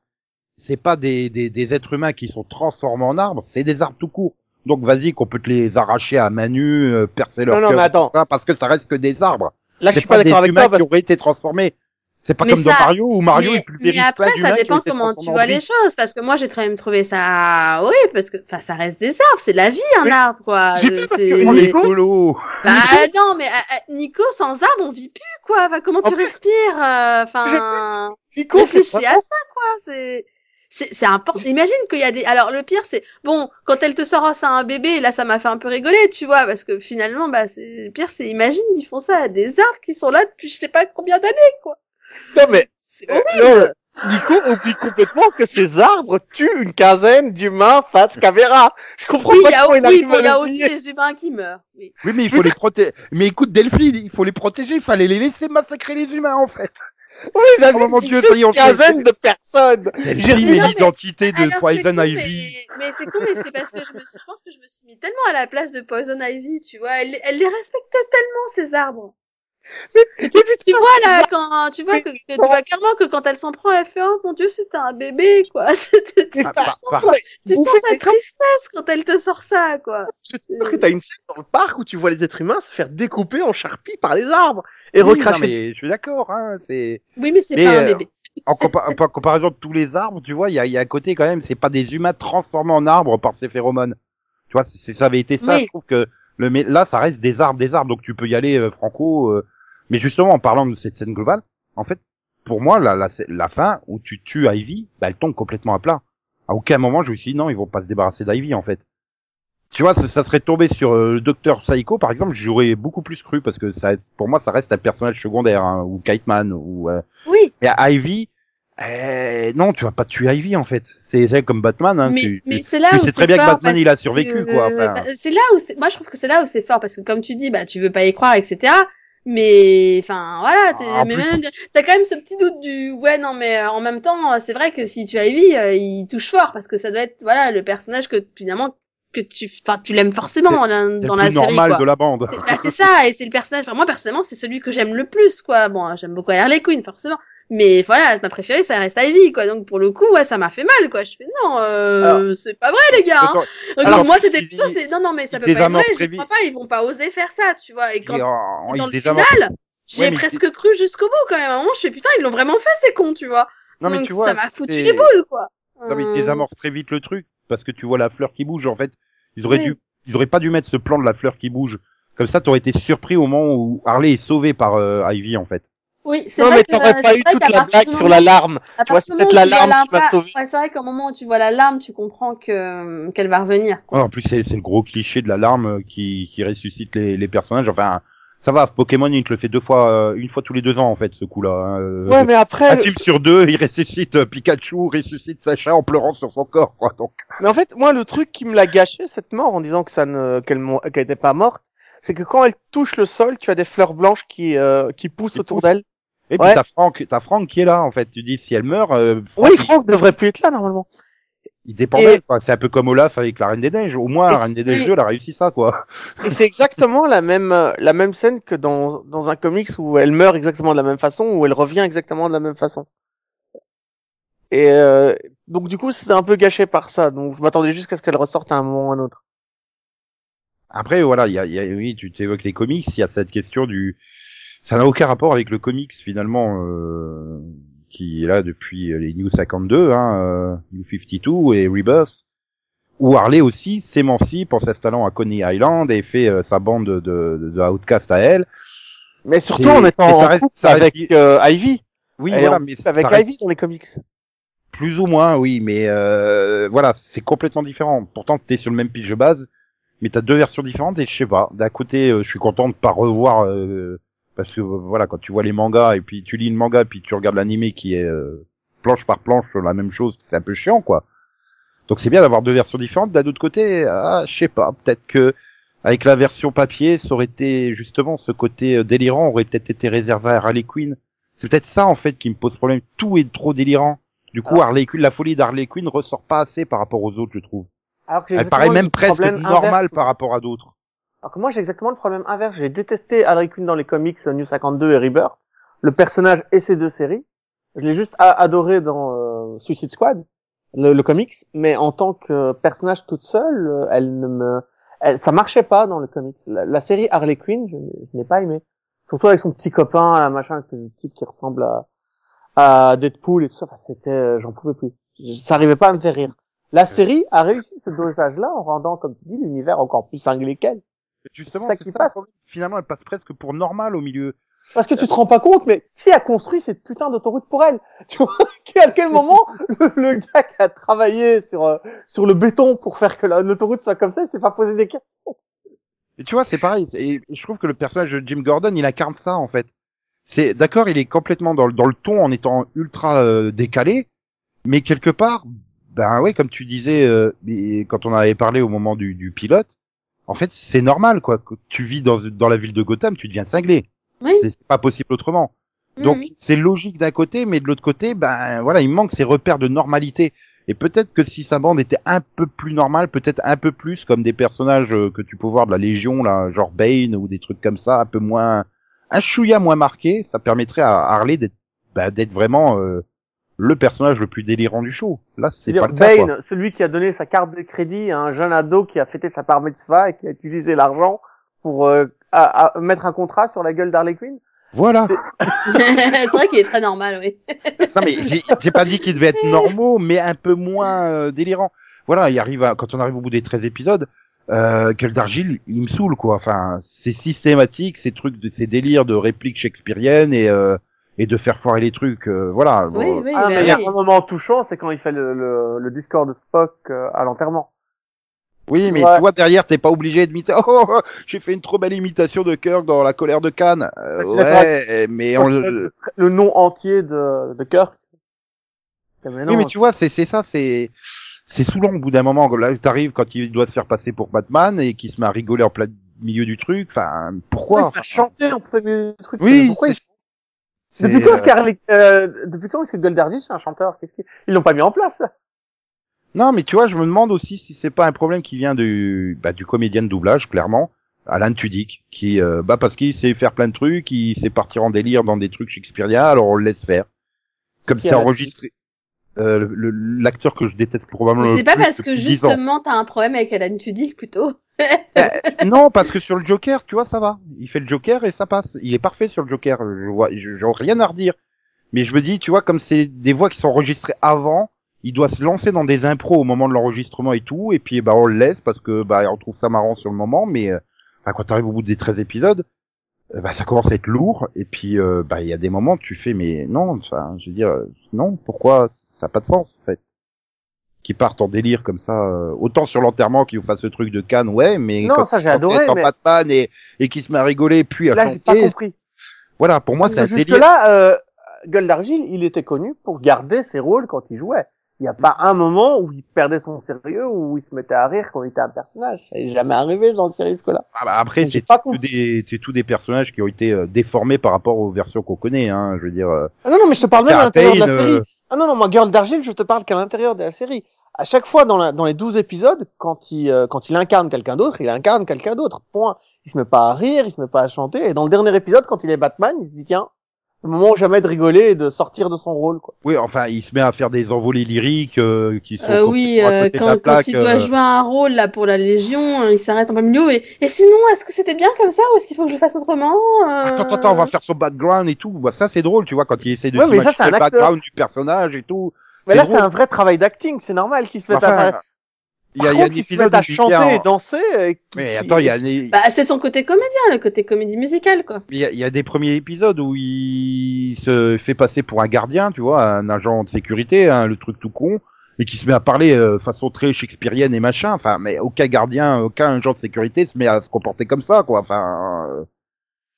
c'est pas des, des, des êtres humains qui sont transformés en arbres, c'est des arbres tout court. Donc vas-y qu'on peut te les arracher à main nue, euh, percer leur Non, non, cœur, mais attends. parce que ça reste que des arbres. Là, je suis pas d'accord avec toi parce qui auraient été transformés. C'est pas Mais comme dans ça- Mario où Mario mais, est plus mais après, ça dépend comment tu vois les choses. parce que moi, j'ai quand même trouvé ça, oui, parce que, enfin, ça reste des arbres, c'est la vie, un Mais- arbre, quoi. j'ai Euh, vu parce c'est- que Oh, les Nico- Bah, non, mais, euh, euh, Nico, sans arbre, on vit plus, quoi. Enfin, comment En tu plus- respires, euh, enfin, Nico, c'est réfléchis à ça, quoi, c'est, c'est important. Imagine qu'il y a des. Alors le pire c'est bon quand elle te sort ça à un bébé là ça m'a fait un peu rigoler tu vois parce que finalement bah le pire c'est imagine ils font ça à des arbres qui sont là depuis je sais pas combien d'années quoi. Non, mais Euh, non, Nico oublie complètement que ces arbres tuent une quinzaine d'humains face caméra. Je comprends Oui, il pas y a, comment oui, il à il y a aussi des humains qui meurent. Oui. Oui, mais il faut les protéger. Mais écoute, Delphine, il faut les protéger. Il fallait les laisser massacrer les humains, en fait. Oui, ils avaient Oh, une quinzaine de personnes. Mais- l'identité de Alors, Poison Ivy. Mais, mais c'est con, mais c'est parce que je me suis, je pense que je me suis mis tellement à la place de Poison Ivy, tu vois. Elle, elle les respecte tellement, ces arbres. Mais Tu, tu vois là, quand, tu vois que, que tu vois clairement que quand elle s'en prend, elle fait, oh mon dieu, c'était un bébé, quoi. C'était- tu Mais Ah, par- par- par- tu sens sa tristesse quand elle te sort ça, quoi. Je te jure que t'as une scène dans le parc où tu vois les êtres humains se faire découper en charpie par les arbres et Oui, non, recracher. mais je suis d'accord, hein, c'est, Oui, mais c'est pas un euh, bébé. en, compa- en comparaison de tous les arbres, tu vois, il y a, il y a un côté quand même, c'est pas des humains transformés en arbres par ces phéromones. Tu vois, si ça avait été ça, Oui. je trouve que le, mais là, ça reste des arbres, des arbres, donc tu peux y aller, euh, Franco. euh. Mais justement, en parlant de cette scène globale, en fait, pour moi, la, la, la fin où tu tues Ivy, bah, elle tombe complètement à plat. À aucun moment, je me suis dit non, ils vont pas se débarrasser d'Ivy, en fait. Tu vois, ça, ça serait tombé sur euh, le Docteur Psycho, par exemple, j'aurais beaucoup plus cru parce que ça, pour moi, ça reste un personnage secondaire, hein, ou Kite Man, ou euh, Oui. et Ivy, euh, non, tu vas pas tuer Ivy en fait. C'est c'est comme Batman. Hein, mais, tu, mais c'est là tu où sais c'est très bien que Batman il a survécu que- quoi. Enfin, bah, c'est là où c'est, moi je trouve que c'est là où c'est fort parce que comme tu dis, bah tu veux pas y croire, etc. Mais enfin voilà, même t'as quand même ce petit doute du ouais non mais euh, en même temps c'est vrai que si tu as Ivy, euh, il touche fort parce que ça doit être voilà le personnage que finalement que tu enfin tu l'aimes forcément dans le la série normal quoi. de la bande. C'est bah, c'est ça, et c'est le personnage, enfin, moi personnellement, c'est celui que j'aime le plus, quoi. Bon, j'aime beaucoup Harley Quinn, forcément. Mais voilà, ma préférée, ça reste Ivy, quoi. Donc pour le coup, ouais, ça m'a fait mal, quoi. Je fais non, euh, c'est pas vrai, les gars. Hein. Donc alors, moi, c'était plutôt, c'est non, non, mais ça peut pas être vrai. très crois pas, ils vont pas oser faire ça, tu vois. Et quand Et, dans le final, j'y Ouais, ai mais presque cru jusqu'au bout, quand même. À un moment, je fais putain, ils l'ont vraiment fait, c'est con, tu vois. Non mais Donc tu vois, ça m'a foutu les boules, quoi. Non mais il Euh, désamorce très vite le truc parce que tu vois la fleur qui bouge. En fait, ils auraient Oui. dû, ils auraient pas dû mettre ce plan de la fleur qui bouge. Comme ça, t'aurais été surpris au moment où Harley est sauvée par euh, Ivy en fait. Oui, c'est Non, vrai mais que t'aurais c'est pas eu toute la blague sur moment- la larme. À Tu vois, c'est peut-être moment la qui va l'arme- sauver. Ouais, c'est vrai qu'au moment où tu vois la larme, tu comprends que qu'elle va revenir. quoi. Ouais, en plus, c'est c'est le gros cliché de la larme euh, qui, qui ressuscite les, les personnages. Enfin, ça va. Pokémon, il te le fait deux fois, euh, une fois tous les deux ans en fait, ce coup-là. hein. Euh, Ouais, mais après, Un film sur deux, il ressuscite euh, Pikachu, ressuscite Sacha en pleurant sur son corps, quoi. Donc, Mais en fait, moi, le truc qui me l'a gâché, cette mort, en disant que ça ne, qu'elle, mo- qu'elle était pas morte, c'est que quand elle touche le sol, tu as des fleurs blanches qui, euh, qui poussent autour d'elle. Et puis Ouais. t'as Franck, t'as Franck qui est là, en fait. Tu dis si elle meurt, euh, Franck, Oui, il- Franck devrait plus être là, normalement. il, dépendait. Et- quoi. C'est un peu comme Olaf avec la Reine des Neiges. Au moins, Et la Reine des Neiges c'est- 2, elle a réussi ça, quoi. Et c'est exactement la même, euh, la même scène que dans, dans un comics où elle meurt exactement de la même façon, où elle revient exactement de la même façon. Et euh, donc du coup, c'était un peu gâché par ça. Donc je m'attendais juste à ce qu'elle ressorte à un moment ou à un autre. Après, voilà, il y a, il y a- oui, tu t'évoques les comics, il y a cette question du, ça n'a aucun rapport avec le comics finalement, euh, qui est là depuis les New 52, hein, euh, New 52 et Rebirth, où Harley aussi s'émancipe en s'installant à Coney Island et fait euh, sa bande de, de, de outcasts à elle. Mais surtout en étant en reste- couple ça reste- avec euh, Ivy. Oui, Elle voilà, en mais avec reste Ivy dans les comics. plus ou moins, oui, mais euh, voilà, c'est complètement différent. Pourtant, t'es sur le même pitch de base, mais t'as deux versions différentes et je sais pas. D'un côté, euh, je suis content de pas revoir euh, parce que euh, voilà, quand tu vois les mangas et puis tu lis le manga puis tu regardes l'animé qui est euh, planche par planche sur la même chose, c'est un peu chiant, quoi. Donc c'est bien d'avoir deux versions différentes. D'un autre côté, ah, je sais pas, peut-être que avec la version papier, ça aurait été justement ce côté euh, délirant aurait peut-être été réservé à Harley Quinn. C'est peut-être ça en fait qui me pose problème. Tout est trop délirant. Du coup, Ah. Harley Quinn, la folie d'Harley Quinn ressort pas assez par rapport aux autres, je trouve. Alors que Elle paraît même presque normale inverse. par rapport à d'autres. Alors que moi, j'ai exactement le problème inverse. J'ai détesté Harley Quinn dans les comics euh, New 52 et Rebirth. Le personnage et ses deux séries. Je l'ai juste adoré dans euh, Suicide Squad. le, le comics, mais en tant que personnage toute seule, euh, elle ne me, elle, ça marchait pas dans le comics. La, la série Harley Quinn, je, n'ai- je n'ai pas aimé. Surtout avec son petit copain, la machin, le type qui ressemble à, à Deadpool et tout ça. Enfin, c'était, j'en pouvais plus. Ça arrivait pas à me faire rire. La série a réussi ce dosage-là en rendant, comme tu dis, l'univers encore plus cinglé qu'elle. Justement, ça qui passe. Finalement, elle passe presque pour normal au milieu. Parce que tu te rends pas compte, mais qui a construit cette putain d'autoroute pour elle? Tu vois À quel moment le, le gars qui a travaillé sur euh, sur le béton pour faire que la- l'autoroute soit comme ça, il s'est pas posé des questions Et tu vois, c'est pareil. Et je trouve que le personnage de Jim Gordon, il incarne ça en fait. C'est d'accord, il est complètement dans, le- dans le ton en étant ultra euh, décalé, mais quelque part, ben ouais, comme tu disais, euh, quand on avait parlé au moment du, du pilote, en fait, c'est normal quoi. Que tu vis dans dans la ville de Gotham, tu deviens cinglé. Oui. C'est pas possible autrement. Donc oui. c'est logique d'un côté, mais de l'autre côté, ben voilà, il manque ces repères de normalité. Et peut-être que si sa bande était un peu plus normale, peut-être un peu plus comme des personnages euh, que tu peux voir de la Légion, là, genre Bane ou des trucs comme ça, un peu moins, un chouïa moins marqué, ça permettrait à Harley d'être, bah, d'être vraiment euh, le personnage le plus délirant du show. Là, c'est pas le cas. quoi. Bane, celui qui a donné sa carte de crédit à un jeune ado qui a fêté sa bar mitzvah et qui a utilisé l'argent pour euh, à- à mettre un contrat sur la gueule d'Harley Quinn. Voilà. c'est vrai qu'il est très normal, oui. Non mais j'ai pas dit qu'ils devaient être normaux, mais un peu moins euh, délirants. Voilà, il arrive à, quand on arrive au bout des 13 épisodes, euh, Gueule d'argile, il me saoule quoi. Enfin, c'est systématique, ces trucs, de, ces délires de répliques shakespeariennes et euh, et de faire foirer les trucs. euh, voilà. Oui, Bon, oui, Ah, mais il y a oui. un moment touchant, c'est quand il fait le, le, le discours de Spock euh, à l'enterrement. Oui, mais Ouais. tu vois derrière, t'es pas obligé de m'imiter. Oh, oh, j'ai fait une trop belle imitation de Kirk dans La colère de Cannes. Euh, Ouais, d'accord ouais, mais on le, le, nom entier de, de Kirk. Mais non, oui, mais tu vois, c'est c'est ça, c'est c'est saoulant au bout d'un moment. Là, t'arrives quand il doit se faire passer pour Batman et qu'il se met à rigoler en plein milieu du truc. Enfin, pourquoi se fait chanter en premier du truc Oui, pourquoi il- c'est- Depuis quand euh, euh, depuis quand est-ce que Goldargy c'est un chanteur? Qu'est-ce ils l'ont pas mis en place? Non, mais tu vois, je me demande aussi si c'est pas un problème qui vient du bah, du comédien de doublage, clairement, Alan Tudyk, qui euh, bah parce qu'il sait faire plein de trucs, il sait partir en délire dans des trucs shakespeariens, alors on le laisse faire. Comme c'est enregistré. Euh, l'acteur que je déteste probablement C'est pas parce que depuis 10 ans. justement t'as un problème avec Alan Tudyk plutôt. non, parce que sur le Joker, tu vois, ça va. Il fait le Joker et ça passe. Il est parfait sur le Joker. Je vois, j'ai rien à redire. Mais je me dis, tu vois, comme c'est des voix qui sont enregistrées avant, il doit se lancer dans des impros au moment de l'enregistrement et tout, et puis bah on le laisse parce que bah on trouve ça marrant sur le moment, mais euh, bah, quand t'arrives au bout des 13 épisodes, euh, bah ça commence à être lourd, et puis euh, bah il y a des moments tu fais mais non, enfin je veux dire euh, non, pourquoi ça a pas de sens en fait qui partent en délire comme ça, euh, autant sur l'enterrement qu'ils vous fassent ce truc de Cannes, ouais, mais Non, quand ça, j'ai adoré, mais- Batman et, et qui se met à rigoler, puis à Là, j'ai pas chanter, compris. voilà, pour moi c'est un délire. là, euh, Gueule d'Argile, il était connu pour garder ses rôles quand il jouait. Il n'y a pas un moment où il perdait son sérieux ou où il se mettait à rire quand il était un personnage. Ça n'est jamais arrivé dans le série jusque-là. Ah bah après, c'est pas tous compris. des, c'est tous des personnages qui ont été euh, déformés par rapport aux versions qu'on connaît. Hein, je veux dire, euh, Ah non, non, mais je te parle même à l'intérieur de la série. euh, Ah non, non, moi, Girl d'Argile, je te parle qu'à l'intérieur de la série. À chaque fois, dans, la, dans les 12 épisodes, quand il, euh, quand il incarne quelqu'un d'autre, il incarne quelqu'un d'autre. Point. Il se met pas à rire, il se met pas à chanter. Et dans le dernier épisode, quand il est Batman, il se dit, tiens, le moment où jamais de rigoler et de sortir de son rôle, quoi. oui, enfin, il se met à faire des envolées lyriques euh, qui sont Euh, oui, euh, quand, quand il doit euh, jouer un rôle là pour la Légion, euh, il s'arrête en plein milieu. Et, et sinon, est-ce que c'était bien comme ça ou est-ce qu'il faut que je fasse autrement euh... Attends, attends, attends, on va faire son background et tout. Bah, ça, c'est drôle, tu vois, quand il essaie de Ouais, mais ça, s'imaginer c'est un le acteur. background du personnage et tout. Mais C'est là, c'est un vrai travail d'acting. C'est normal qu'il se mette Enfin, à, il y a, y a un épisode à où il chanter en- et danser. euh, qui- Mais attends, il y a, des- Bah, c'est son côté comédien, le côté comédie musicale, quoi. il y, a, il y a des premiers épisodes où il se fait passer pour un gardien, tu vois, un agent de sécurité, hein, le truc tout con, et qui se met à parler euh, façon très shakespearienne et machin. Enfin, mais aucun gardien, aucun agent de sécurité se met à se comporter comme ça, quoi. Enfin, euh,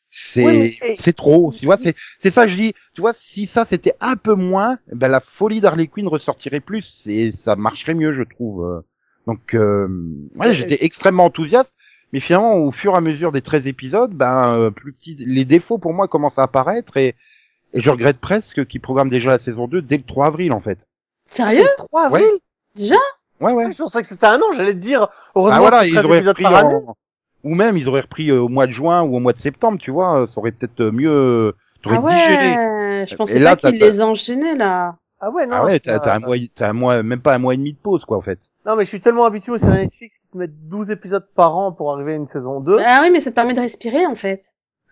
c'est Oui, mais- c'est trop. Tu vois, c'est c'est ça que je dis. Tu vois, si ça c'était un peu moins, ben la folie d'Harley Quinn ressortirait plus et ça marcherait mieux, je trouve. Euh, Donc, euh, ouais, j'étais extrêmement enthousiaste. Mais finalement, au fur et à mesure des 13 épisodes, ben, euh, plus petit, les défauts pour moi commencent à apparaître et, et je regrette presque qu'ils programment déjà la saison 2 dès le 3 avril, en fait. Sérieux Le 3 avril. Déjà Ouais, ouais. Je pensais que c'était un an. J'allais te dire, heureusement Ah voilà, ils 13 auraient repris en... ou même ils auraient repris euh, au mois de juin ou au mois de septembre, tu vois, ça aurait peut-être mieux, t'aurais Ah digéré. ouais, je pensais Et là, pas qu'il t'as- les enchaînait, là. Ah ouais, non. ah ouais, t'as un mois, t'as un mois, même pas un mois et demi de pause, quoi, en fait. Non, mais je suis tellement habitué aux séries Netflix qui te mettent 12 épisodes par an pour arriver à une saison 2. Ah oui, mais ça te permet de respirer en fait.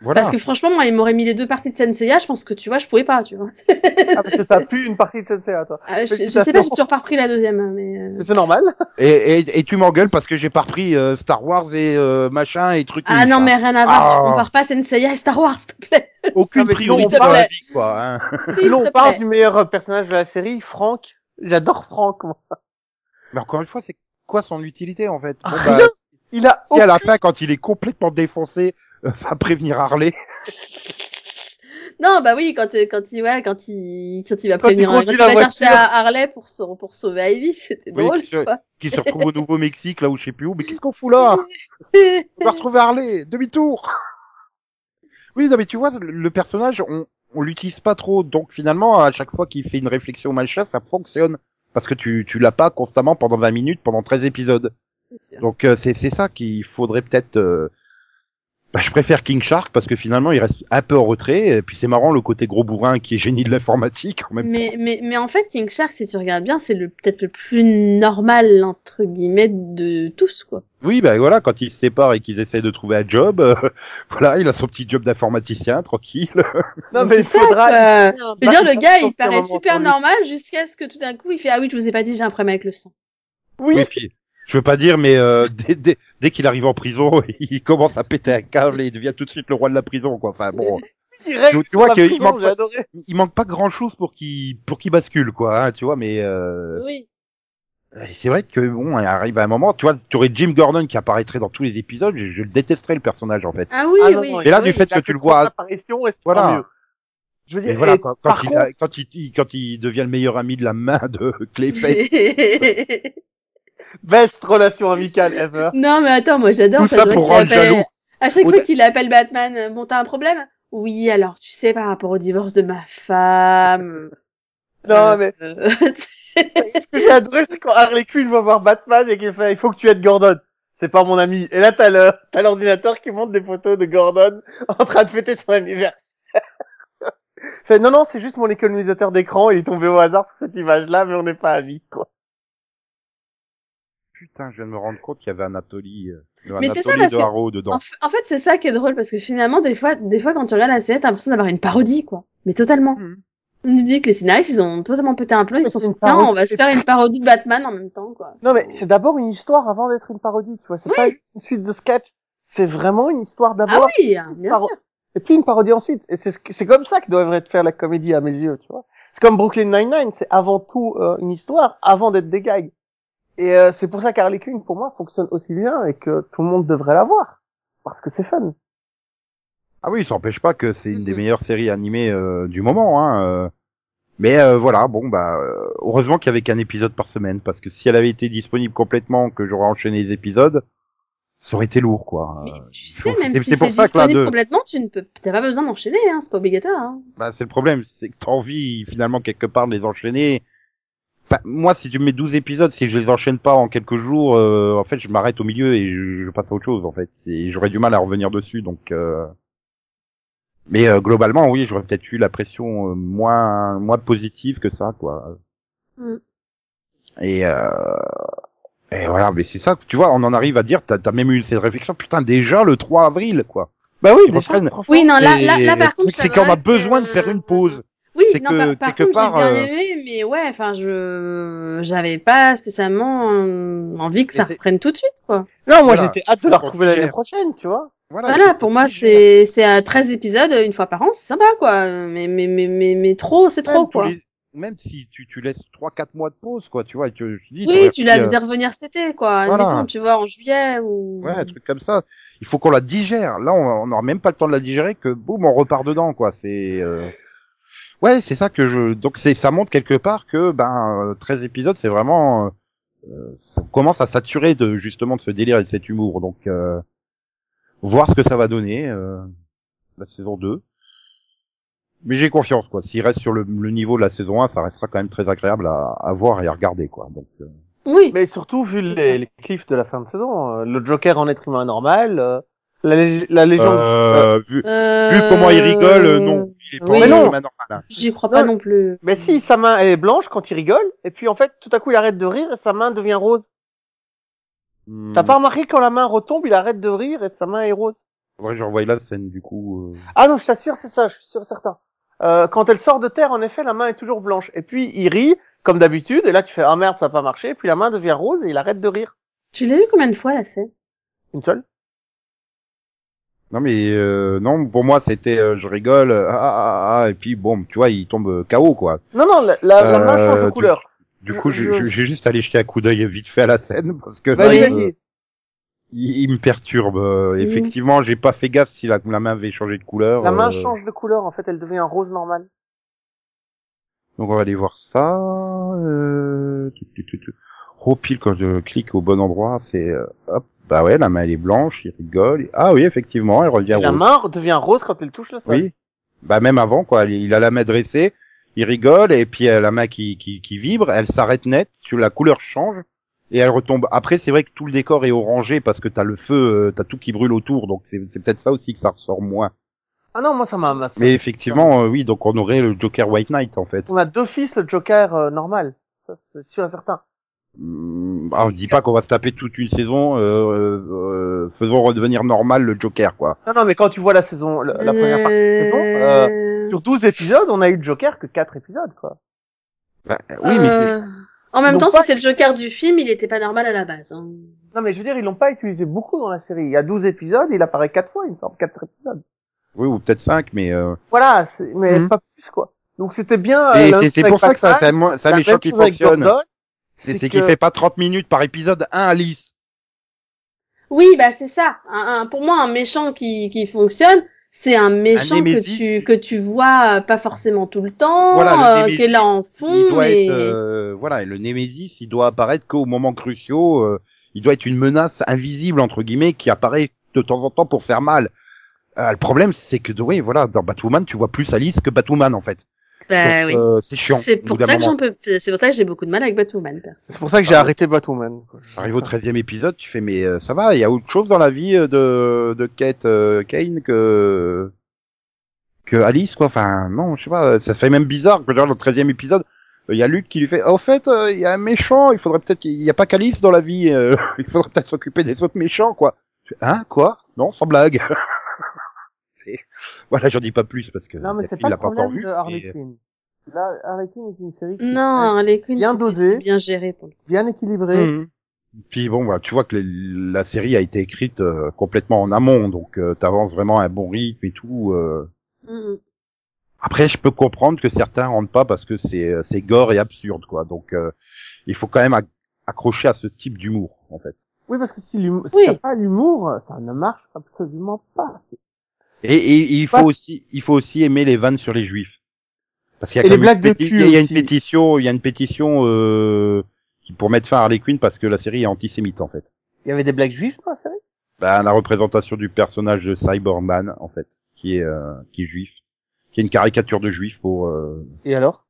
Voilà. Parce que franchement, moi, il m'aurait mis les deux parties de Senseiya, je pense que tu vois, je pouvais pas, tu vois. Ah, parce que t'as plus une partie de Sensei à toi. Ah, je, Mais sais pas, j'ai toujours pas repris la deuxième, mais. euh, C'est normal. Et, et, et tu m'engueules parce que j'ai pas repris euh, Star Wars et euh, machin et trucs. Ah non, ça. mais rien à voir, Ah. tu compares pas Senseiya et Star Wars, s'il te plaît. aucune mais priorité on dans la vie, quoi. Hein. Sinon, S'il on parle du meilleur personnage de la série, Franck. J'adore Franck, moi. Mais encore une fois, c'est quoi son utilité en fait? Bon, Rien. bah, Il a Si à la fin, quand il est complètement défoncé, euh, va prévenir Harley. Non, bah oui, quand, euh, quand il, ouais, quand il, quand il va Quand il prévenir, quand il la va chercher à Harley pour se, pour sauver Ivy, c'était Oui, drôle, qui se- quoi. qui se retrouve au Nouveau-Mexique, là où je sais plus où. Mais qu'est-ce qu'on fout là? On va retrouver Harley, demi-tour. Oui, non, mais tu vois, le, le personnage, on, on l'utilise pas trop, donc finalement, à chaque fois qu'il fait une réflexion machin, ça fonctionne. Parce que tu, tu l'as pas constamment pendant 20 minutes, pendant 13 épisodes. Donc euh, c'est c'est ça qu'il faudrait peut-être. euh, Bah, je préfère King Shark parce que finalement il reste un peu en retrait. Et puis c'est marrant le côté gros bourrin qui est génie de l'informatique en même temps. Mais, mais, mais en fait, King Shark, si tu regardes bien, c'est le, peut-être le plus normal, entre guillemets, de tous, quoi. Oui, bah voilà, quand ils se séparent et qu'ils essaient de trouver un job, euh, voilà, il a son petit job d'informaticien tranquille. Non, Mais c'est ça, faudra. Je veux dire, le gars, il paraît super normal jusqu'à ce que tout d'un coup, il fait, ah oui, je vous ai pas dit, j'ai un problème avec le sang. Oui. Oui, puis, je veux pas dire, mais euh, dès, dès, dès qu'il arrive en prison, il commence à péter un câble et il devient tout de suite le roi de la prison, quoi. Enfin bon, Direct Tu- vois qu'il manque pas- il manque pas grand chose pour qu'il pour qu'il bascule, quoi. Hein, tu vois, mais euh, Oui. Et C'est vrai que bon, il arrive à un moment, tu vois, tu aurais Jim Gordon qui apparaîtrait dans tous les épisodes, je, je le détesterais le personnage en fait. Ah oui, Ah non, oui. non, Et là, du fait que tu le vois- Voilà. mieux. Je veux dire, voilà, et quand, quand il, contre, quand il, il- quand il devient le meilleur ami de la main de Clayface, best relation amicale ever. non, mais attends, moi j'adore Tout ça pour rendre appelle- jaloux. À chaque fois qu'il appelle Batman, euh, bon, t'as un problème? Oui, alors, tu sais, par rapport au divorce de ma femme. Non, mais Euh, ce que j'ai adoré, c'est quand Harley Quinn va voir Batman et qu'il fait, il faut que tu aides Gordon. C'est pas mon ami. Et là, t'as l'ordinateur qui montre des photos de Gordon en train de fêter son anniversaire. fait, non, non, c'est juste mon économisateur d'écran, il est tombé au hasard sur cette image-là, mais on n'est pas amis, quoi. Putain, je viens de me rendre compte qu'il y avait Anatoly, euh, Mais ça, parce de Haro dedans. en, f- en fait, c'est ça qui est drôle, parce que finalement, des fois, des fois, quand tu regardes la série, t'as l'impression d'avoir une parodie, quoi. Mais totalement. Mhm. On nous dit que les scénaristes, ils ont totalement pété un plomb, ils se sont une tiens, on va se faire une parodie de Batman en même temps, quoi. Non, mais c'est d'abord une histoire avant d'être une parodie, tu vois. C'est Oui. pas une suite de sketch. C'est vraiment une histoire Ah d'abord. oui, bien paro- sûr. Et puis une parodie ensuite. Et c'est comme ça que devrait être faire la comédie à mes yeux, tu vois. C'est comme Brooklyn Nine-Nine, c'est avant tout euh, une histoire avant d'être des gags. Et euh, c'est pour ça qu'Harley Quinn, pour moi, fonctionne aussi bien et que tout le monde devrait la voir. Parce que c'est fun. Ah oui, ça n'empêche pas que c'est une des meilleures séries animées euh, du moment. Hein, euh. Mais euh, voilà, bon bah euh, heureusement qu'il y avait qu'un épisode par semaine, parce que si elle avait été disponible complètement, que j'aurais enchaîné les épisodes, ça aurait été lourd, quoi. Mais Euh, tu sais, même si c'est disponible de- complètement, tu ne peux, t'as pas besoin d'enchaîner, hein, c'est pas obligatoire, hein. Bah, c'est le problème, c'est que t'as envie finalement quelque part de les enchaîner. Enfin, moi, si tu me mets 12 épisodes, si je les enchaîne pas en quelques jours, euh, en fait, je m'arrête au milieu et je, je passe à autre chose, en fait. Et j'aurais du mal à revenir dessus, donc. euh, Mais euh, globalement, oui, j'aurais peut-être eu la pression euh, moins moins positive que ça, quoi. Mm. Et euh... et voilà, mais c'est ça, tu vois, on en arrive à dire, t'as as même eu cette réflexion, putain, déjà le 3 avril, quoi. Bah oui, Ils reprennent. Oui, non, là, là, là, par contre, c'est qu'on a besoin de faire une pause. Oui, C'est non, que, par, par contre, j'ai part, bien euh, aimé, mais ouais, enfin, je, j'avais pas spécialement envie que ça reprenne tout de suite, quoi. Non, moi Voilà. j'étais hâte de la retrouver tu l'année prochaine, tu vois. Voilà, pour moi, c'est, c'est à 13 épisodes, une fois par an, c'est sympa, quoi. Mais, mais, mais, mais, mais trop, c'est trop, quoi. les- Même si tu, tu laisses 3-4 mois de pause, quoi, tu vois, et tu, je dis, Oui, tu la euh, faisais revenir cet été, quoi. Voilà. Admettons, tu vois, en juillet ou... Ouais, un truc comme ça. Il faut qu'on la digère. Là, on on n'aura même pas le temps de la digérer que boum, on repart dedans, quoi. C'est euh... ouais, c'est ça que je. Donc c'est, ça montre quelque part que ben euh, 13 épisodes, c'est vraiment, euh, ça commence à saturer de justement de ce délire et de cet humour. Donc euh, voir ce que ça va donner euh, la saison 2. Mais j'ai confiance, quoi. S'il reste sur le, le niveau de la saison 1, ça restera quand même très agréable à, à voir et à regarder, quoi. Donc euh, Oui. Mais surtout, vu les, les cliffs de la fin de saison, euh, le Joker en être humain normal, euh, La, lég- la légende. Euh, vu, Euh... vu comment il rigole, euh, non. Il est pas oui. Mais non. hein. J'y crois pas Non. non plus. Mais si, sa main elle est blanche quand il rigole, et puis en fait, tout à coup il arrête de rire et sa main devient rose. Hmm. T'as pas remarqué quand la main retombe, il arrête de rire et sa main est rose? Que je revoie la scène, du coup. euh. Ah non, je t'assure, c'est ça, je suis sûr certain. Euh, quand elle sort de terre, en effet, la main est toujours blanche. Et puis il rit, comme d'habitude, et là tu fais ah merde, ça a pas marché, et puis la main devient rose et il arrête de rire. Tu l'as vu combien de fois la scène? Une seule Non mais euh, non, pour moi c'était euh, je rigole, euh, ah, ah, ah, ah, et puis bon, tu vois, il tombe euh, KO quoi. Non, non, la, la, la main Euh, change de couleur. Du coup, Je- j'ai juste allé jeter un coup d'œil vite fait à la scène parce que là, il, il, il me perturbe. euh, Mhm. Effectivement, j'ai pas fait gaffe si la, la main avait changé de couleur. La main euh, change de couleur, en fait, elle devient un rose normal. Donc on va aller voir ça. Euh... tu, tu, tu, tu. Oh pile quand je clique au bon endroit, c'est euh, hop. Bah ouais, la main elle est blanche, il rigole. Ah oui, effectivement, elle revient Et la rose. main devient rose quand elle touche le sol. Oui. Bah même avant quoi, il a la main dressée, il rigole et puis euh, la main qui, qui, qui vibre, elle s'arrête net, la couleur change et elle retombe. Après c'est vrai que tout le décor est orangé parce que t'as le feu, euh, t'as tout qui brûle autour, donc c'est c'est peut-être ça aussi que ça ressort moins. Ah non, moi ça m'a... m'a- Mais effectivement, euh, oui, donc on aurait le Joker White Knight en fait. On a d'office le Joker euh, normal. Ça, c'est sûr et certain. Hum, ah, on dit pas qu'on va se taper toute une saison, euh, euh, faisons redevenir normal le Joker quoi. Non, non, mais quand tu vois la saison, la, la première partie de la saison, euh, sur 12 épisodes, on a eu le Joker que 4 épisodes, quoi. Bah, oui, mais Euh, En même temps, pas- si c'est le Joker du film, il était pas normal à la base. Hein. Non, mais je veux dire, ils l'ont pas utilisé beaucoup dans la série. Il y a 12 épisodes, il apparaît 4 fois, il me semble, 4 épisodes. oui ou peut-être 5 mais euh... Voilà, c'est- mais Mhm. pas plus, quoi. Donc c'était bien. et euh, c'est pour ça que ça, ça, ça la me même choque qu'il fonctionne. Gordon, C'est qu'il que- fait pas 30 minutes par épisode 1 à Alice. Oui, bah c'est ça. Un- un- pour moi, un méchant qui, qui fonctionne, c'est un méchant que tu que tu vois euh, pas forcément tout le temps, Voilà, le euh, qui est là en fond. il doit mais... être, euh, voilà, et le Némésis, il doit apparaître qu'au moment cruciaux. euh, il doit être une menace invisible entre guillemets qui apparaît de temps en temps pour faire mal. Euh, le problème, c'est que, oui, voilà, dans Batwoman, tu vois plus Alice que Batwoman en fait. Bah oui. euh, c'est chiant. C'est pour ça que moment. j'en peux. C'est pour ça que j'ai beaucoup de mal avec Batwoman. perso. C'est pour ça que j'ai Ah. arrêté Batwoman. quoi. Arrive au 13e épisode, tu fais mais euh, ça va, il y a autre chose dans la vie euh, de de Kate euh, Kane que que Alice quoi. Enfin non, je sais pas, ça fait même bizarre que genre dans le 13e épisode, euh, il y a Luke qui lui fait "En fait, euh, il y a un méchant, il faudrait peut-être qu'il y a pas qu'Alice dans la vie, euh, il faudrait peut-être s'occuper des autres méchants quoi." Hein quoi? Non, sans blague. C'est- voilà, j'en dis pas plus parce que Non, mais c'est Catherine pas l'a pas encore vu. de Harley Quinn. Là, Harley Quinn est une série qui Non, est Harley Quinn, Bien c'est- dosé. c'est bien géré pour le coup. bien équilibrée. Mhm. Puis bon, bah, tu vois que les- la série a été écrite euh, complètement en amont, donc euh, t'avances vraiment à un bon rythme et tout. euh. Mhm. Après, je peux comprendre que certains rentrent pas parce que c'est euh, c'est gore et absurde, quoi. Donc, euh, il faut quand même ac- accrocher à ce type d'humour, en fait. Oui, parce que si si Oui. t'as pas l'humour, ça ne marche absolument pas. C'est- Et, et il faut Pas- aussi, il faut aussi aimer les vannes sur les juifs. Parce qu'il y a quand même une Il y a une pétition, il y a une pétition euh, qui pour mettre fin à Harley Quinn parce que la série est antisémite, en fait. Il y avait des blagues juives dans la série Bah, la représentation du personnage de Cyberman, en fait, qui est euh, qui est juif, qui est une caricature de juif pour. euh, Et alors?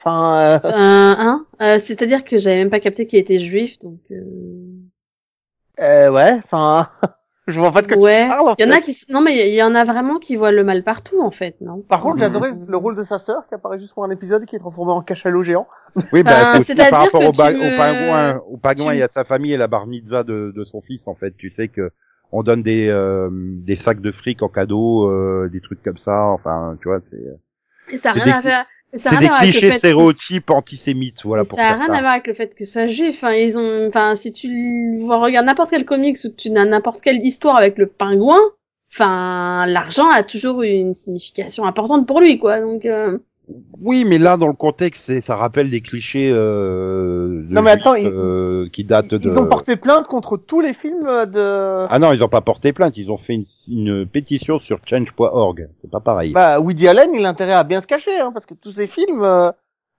Enfin, euh, Euh, hein Euh, C'est-à-dire que j'avais même pas capté qu'il était juif, donc. Euh... euh, ouais, enfin, je vois pas de quoi ouais. tu parles, en Il y en a qui. Non, mais il y en a vraiment qui voient le mal partout, en fait, non? Par contre, j'ai adoré Mhm. le rôle de sa sœur qui apparaît juste pour un épisode qui est transformé en cachalot géant. Oui, bah, Enfin, c'est aussi par rapport que au, ba- tu au me- pingouin, au pingouin tu- et à sa famille et la bar mitzvah de, de son fils, en fait. Tu sais que on donne des euh, des sacs de fric en cadeau, euh, des trucs comme ça. Enfin, tu vois, c'est Et ça a c'est rien des à faire. C'est des clichés stéréotypes antisémites, voilà pour ça a faire rien à voir avec le fait que ce soit juif. Enfin, ils ont, enfin, si tu regardes n'importe quel comics ou que tu n'as n'importe quelle histoire avec le pingouin, enfin, l'argent a toujours une signification importante pour lui, quoi. Donc, euh, Oui, mais là, dans le contexte, c'est- ça rappelle des clichés euh, de Non, mais attends, juifs, ils- euh, qui datent Ils de. ont porté plainte contre tous les films de... Ah non, ils ont pas porté plainte. Ils ont fait une, une pétition sur change.org. C'est pas pareil. Bah, Woody Allen, il a intérêt à bien se cacher, hein, parce que tous ces films, euh,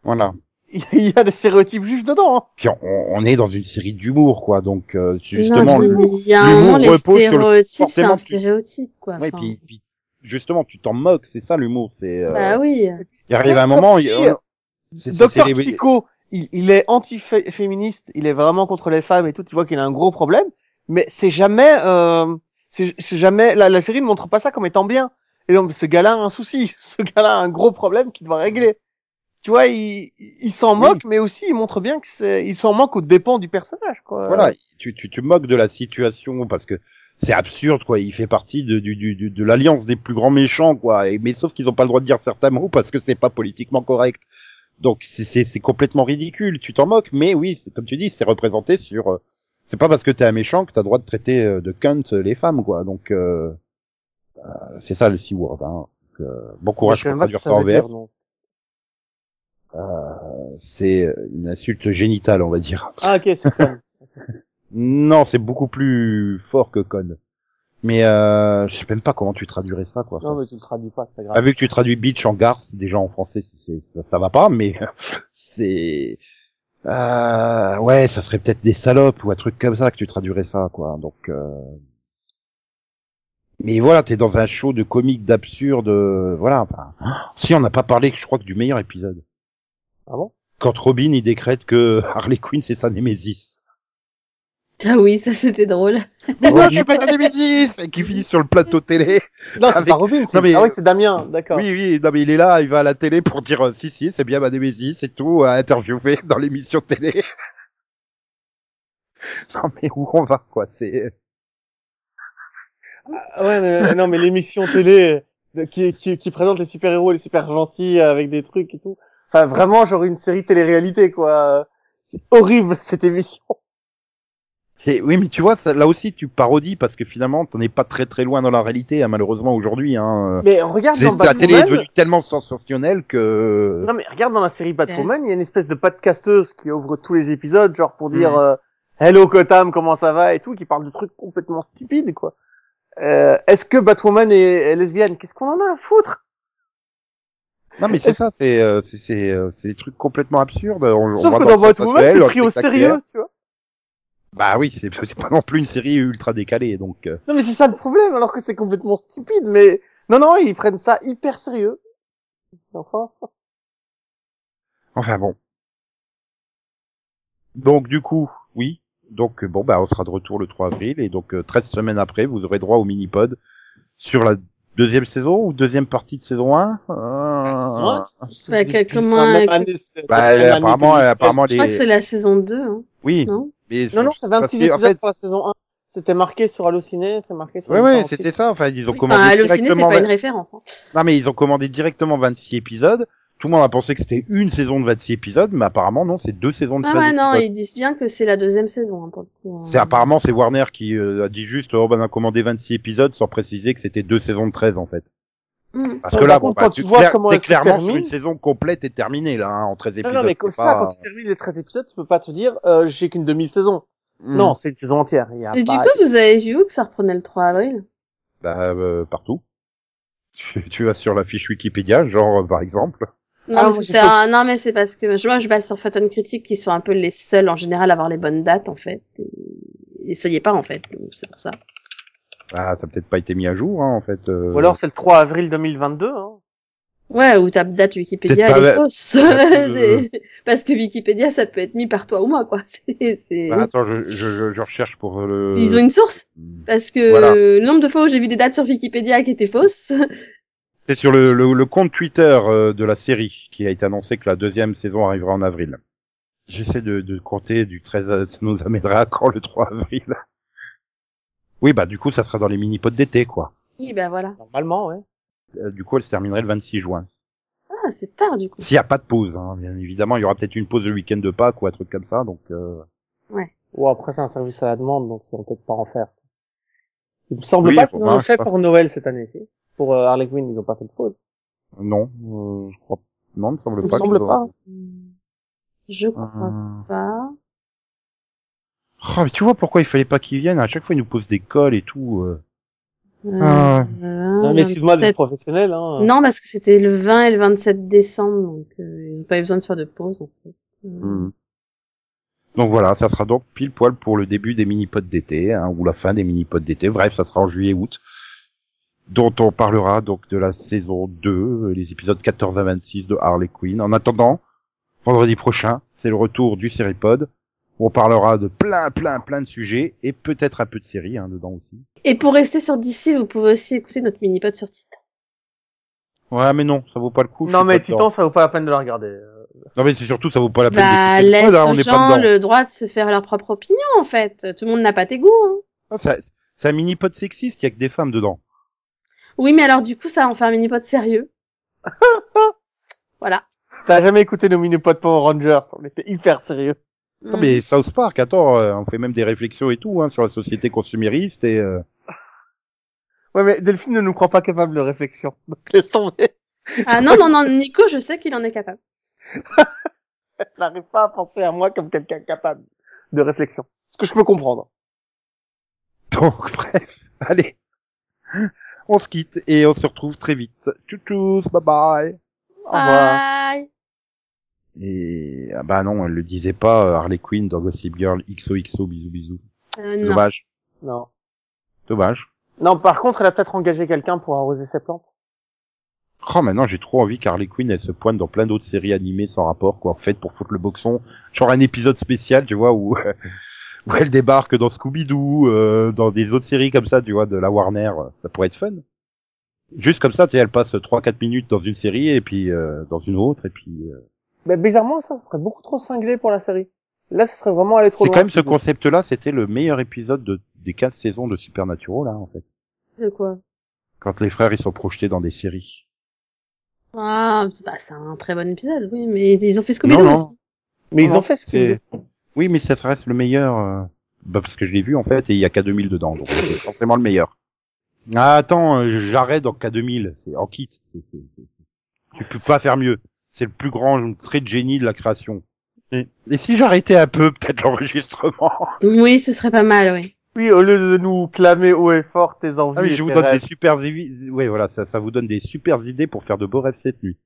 Voilà. il y a des stéréotypes juifs dedans. hein. Puis on, on est dans une série d'humour, quoi. Donc euh, non, justement, le- il y a un l'humour moment, les repose sur le stéréotypes, c'est un stéréotype, quoi. ouais, Enfin, puis, puis justement, tu t'en moques. C'est ça l'humour. C'est. Euh, Bah oui. Il arrive un moment. il- Docteur c'est- c'est- Docteur c'est les- Psycho, il, il est anti-féministe, il est vraiment contre les femmes et tout, tu vois qu'il a un gros problème, mais c'est jamais, euh, c'est c'est jamais la, la série ne montre pas ça comme étant bien. Et donc ce gars-là a un souci, ce gars-là a un gros problème qu'il doit régler. Tu vois, il, il s'en Oui. moque, mais aussi il montre bien que c'est, il s'en moque aux dépens du personnage, quoi. Voilà, tu, tu te moques de la situation parce que c'est absurde, quoi. Il fait partie de, du, du, du- de l'alliance des plus grands méchants, quoi. Et, mais sauf qu'ils ont pas le droit de dire certains mots parce que c'est pas politiquement correct. Donc c'est- complètement ridicule. Tu t'en moques, mais oui, c'est comme tu dis, c'est représenté sur. euh, C'est pas parce que t'es un méchant que t'as le droit de traiter euh, de cunt euh, les femmes, quoi. Donc euh, euh, c'est ça le C-word. Hein. Donc, euh, bon courage pour traduire ça en non. C'est une insulte génitale, on va dire. Ah ok, c'est ça. Non, c'est beaucoup plus fort que con. Mais euh, je sais même pas comment tu traduirais ça, quoi. non mais tu le traduis pas, c'est pas grave. Ah, vu que tu traduis bitch en garce, déjà en français, c'est, ça, ça va pas, mais c'est... Euh, ouais, ça serait peut-être des salopes ou un truc comme ça que tu traduirais ça, quoi. Donc... Euh... Mais voilà, t'es dans un show de comique d'absurde, voilà. Enfin, si on n'a pas parlé, je crois que du meilleur épisode. Ah bon? Quand Robin il décrète que Harley Quinn c'est sa némésis. Ah oui, ça c'était drôle. Mais non, je suis pas némésis Et qui finit sur le plateau télé. Non, c'est Avec- pas Robin. c'est- Non, mais- Ah oui, c'est Damien, d'accord. Oui, oui, non mais il est là, il va à la télé pour dire euh, si, si, c'est bien ma némésis, c'est tout, à interviewer dans l'émission télé. non mais où on va, quoi, c'est... Ah ouais, mais non, mais l'émission télé de- qui, qui, qui présente les super héros, les super gentils avec des trucs et tout. Enfin, vraiment, genre une série télé-réalité, quoi. C'est horrible cette émission. Et oui, mais tu vois, ça, là aussi tu parodies parce que finalement t'en es pas très très loin dans la réalité, hein, malheureusement aujourd'hui. Hein. Mais regarde C'est- dans la télé est devenue tellement sensationnelle que... Non, mais regarde dans la série Batwoman, il y a une espèce de podcasteuse qui ouvre tous les épisodes, genre pour dire euh, Hello Gotham, comment ça va et tout, qui parle de trucs complètement stupides, quoi. Euh, Est-ce que Batwoman est, est lesbienne? Qu'est-ce qu'on en a à foutre? Non mais c'est ça, c'est euh, c'est c'est euh, c'est des trucs complètement absurdes. On, Sauf que dans Batwoman, c'est pris au sérieux, tu vois. Bah oui, c'est pas non plus une série ultra décalée, donc. euh, Non, mais c'est ça le problème, alors que c'est complètement stupide, mais non, non, ils prennent ça hyper sérieux. Enfin, Enfin bon. Donc du coup, oui. Donc euh, bon bah on sera de retour le 3 avril et donc euh, 13 semaines après, vous aurez droit au mini-pod sur la deuxième saison ou deuxième partie de saison 1 euh... Bah, que- comment- Bah, apparemment, elle- apparemment Je crois que les c'est la saison 2, hein, oui, non? Mais Non, non, c'est parce 26 que, épisodes en fait, pour la saison 1. C'était marqué sur Allociné, c'est marqué sur ouais ouais, c'était ça. Enfin, ils ont Enfin, commandé Allociné, c'est pas une référence. Hein. Non mais ils ont commandé directement 26 épisodes. Tout le monde a pensé que c'était une saison de 26 épisodes, mais apparemment non, c'est deux saisons de Ah 13 ouais, non, épisodes. ils disent bien que c'est la deuxième saison, hein, pour le coup. hein. C'est apparemment c'est Warner qui euh, a dit juste oh ben on a commandé 26 épisodes sans préciser que c'était deux saisons de 13 en fait. Mm. Parce que là bon, bah, quand tu vois clair- comment se clairement sur termine- une saison complète et terminée là hein, en 13 Non, épisodes. non, mais comme ça, pas- quand tu termines les 13 épisodes, tu peux pas te dire, euh, j'ai qu'une demi-saison. Hmm. Non, c'est une saison entière. Il y a Et du coup, vous avez vu où que ça reprenait le 3 avril? Bah euh, partout. Tu, tu vas sur la fiche Wikipédia, genre euh, par exemple. non, Ah, c'est un... non, mais c'est parce que je- moi, je base sur Photon Critique qui sont un peu les seuls en général à avoir les bonnes dates, en fait. Et, et ça y est pas, en fait. Donc, c'est pour ça. Bah ça a peut-être pas été mis à jour hein, en fait. euh. Ou alors c'est le 3 avril 2022. Hein. Ouais, ou ta date Wikipédia, elle est fausse. euh, Parce que Wikipédia, ça peut être mis par toi ou moi, quoi. Bah, attends, je, je, je, recherche pour le. Ils ont une source Parce que Voilà. euh, le nombre de fois où j'ai vu des dates sur Wikipédia qui étaient fausses. C'est sur le, le, le compte Twitter euh, de la série qui a été annoncé que la deuxième saison arrivera en avril. J'essaie de, de compter du 13, à- ça nous amènera à quand le 3 avril Oui, bah du coup, ça sera dans les mini-pods d'été, quoi. Oui, bah voilà. Normalement, ouais. Euh, du coup, elle se terminerait le 26 juin. Ah, c'est tard, du coup. S'il n'y a pas de pause, hein, bien évidemment, il y aura peut-être une pause le week-end de Pâques ou un truc comme ça, donc... Euh... Ou après c'est un service à la demande, donc ils vont peut-être pas en faire. Il me semble Oui, pas qu'ils en ont sais fait pour Noël cette année-ci. Pour euh, Harley Quinn, ils ont pas fait de pause. Non, euh, je crois... Non, il me semble Il me pas. semble qu'ils pas. Je crois Euh, pas. Oh, mais tu vois pourquoi il fallait pas qu'ils viennent À chaque fois, ils nous posent des cols et tout. euh. Euh, Ah. Non, mais excuse-moi d'être 27. professionnel, hein. Non, parce que c'était le 20 et le 27 décembre, donc euh, ils ont pas eu besoin de faire de pause, en fait. Euh, Hmm. Donc voilà, ça sera donc pile poil pour le début des mini-pods d'été, hein, ou la fin des mini-pods d'été. Bref, ça sera en juillet-août, dont on parlera donc de la saison 2, euh, les épisodes 14 à 26 de Harley Quinn. En attendant, vendredi prochain, c'est le retour du Seripod. On parlera de plein, plein, plein de sujets et peut-être un peu de séries hein, dedans aussi. Et pour rester sur DC, vous pouvez aussi écouter notre mini-pod sur Titan. Ouais, mais non, ça vaut pas le coup. Non mais. Titan, ça vaut pas la peine de la regarder. Non mais c'est surtout ça vaut pas la peine. Bah, laisse hein, aux gens le droit de se faire leur propre opinion, en fait. Tout le monde n'a pas tes goûts, hein. Ah, ça- C'est un mini pod sexiste, il y a que des femmes dedans. Oui, mais alors, du coup, ça en fait un mini-pod sérieux. voilà. T'as jamais écouté nos mini-pods Power Rangers On était hyper sérieux. Non Mm. mais South Park, attends, euh, on fait même des réflexions et tout hein, sur la société consumériste et euh, Ouais mais Delphine ne nous croit pas capable de réflexion. Donc laisse tomber. Ah non, non, non, Nico, je sais qu'il en est capable. Elle n'arrive pas à penser à moi comme quelqu'un capable de réflexion. Ce que je peux comprendre. donc bref, allez, on se quitte et on se retrouve très vite. Tchou bye bye. Au revoir. Et ah bah non, elle le disait pas euh, Harley Quinn dans Gossip Girl XOXO bisous bisous. Euh, C'est non. Dommage, Non. dommage. Non, par contre, elle a peut-être engagé quelqu'un pour arroser ses plantes. Oh maintenant j'ai trop envie qu'Harley Quinn elle se pointe dans plein d'autres séries animées sans rapport quoi, faites pour foutre le boxon, genre un épisode spécial tu vois où où elle débarque dans Scooby Doo, euh, dans des autres séries comme ça tu vois de la Warner, ça pourrait être fun. Juste comme ça tu sais elle passe 3-4 minutes dans une série et puis euh, dans une autre et puis euh, Mais bizarrement, ça, ce serait beaucoup trop cinglé pour la série. Là, ce serait vraiment aller trop c'est loin. quand même ce concept là c'était le meilleur épisode de, des 15 saisons de Supernatural là en fait. De quoi? Quand les frères ils sont projetés dans des séries. Ah, c'est bah, c'est un très bon épisode, oui, mais ils ont fait Scooby-Doo aussi. Mais ils ont fait ce c'est- Oui, mais ça reste le meilleur. euh, Bah, parce que je l'ai vu en fait et il y a K2000 dedans, donc c'est forcément le meilleur. Ah, attends, euh, j'arrête dans K2000, c'est en kit. c'est- c'est- c'est- c'est- Tu peux pas faire mieux. C'est le plus grand trait de génie de la création. Et, et si j'arrêtais un peu peut-être l'enregistrement? Oui, ce serait pas mal, oui. Oui, au lieu de nous clamer haut et fort tes envies. Ah oui, et je vous donne rêves. des super idées. Ouais, voilà, ça, ça vous donne des super idées pour faire de beaux rêves cette nuit.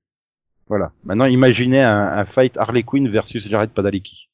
Voilà. Maintenant, imaginez un, un fight Harley Quinn versus Jared Padalecki.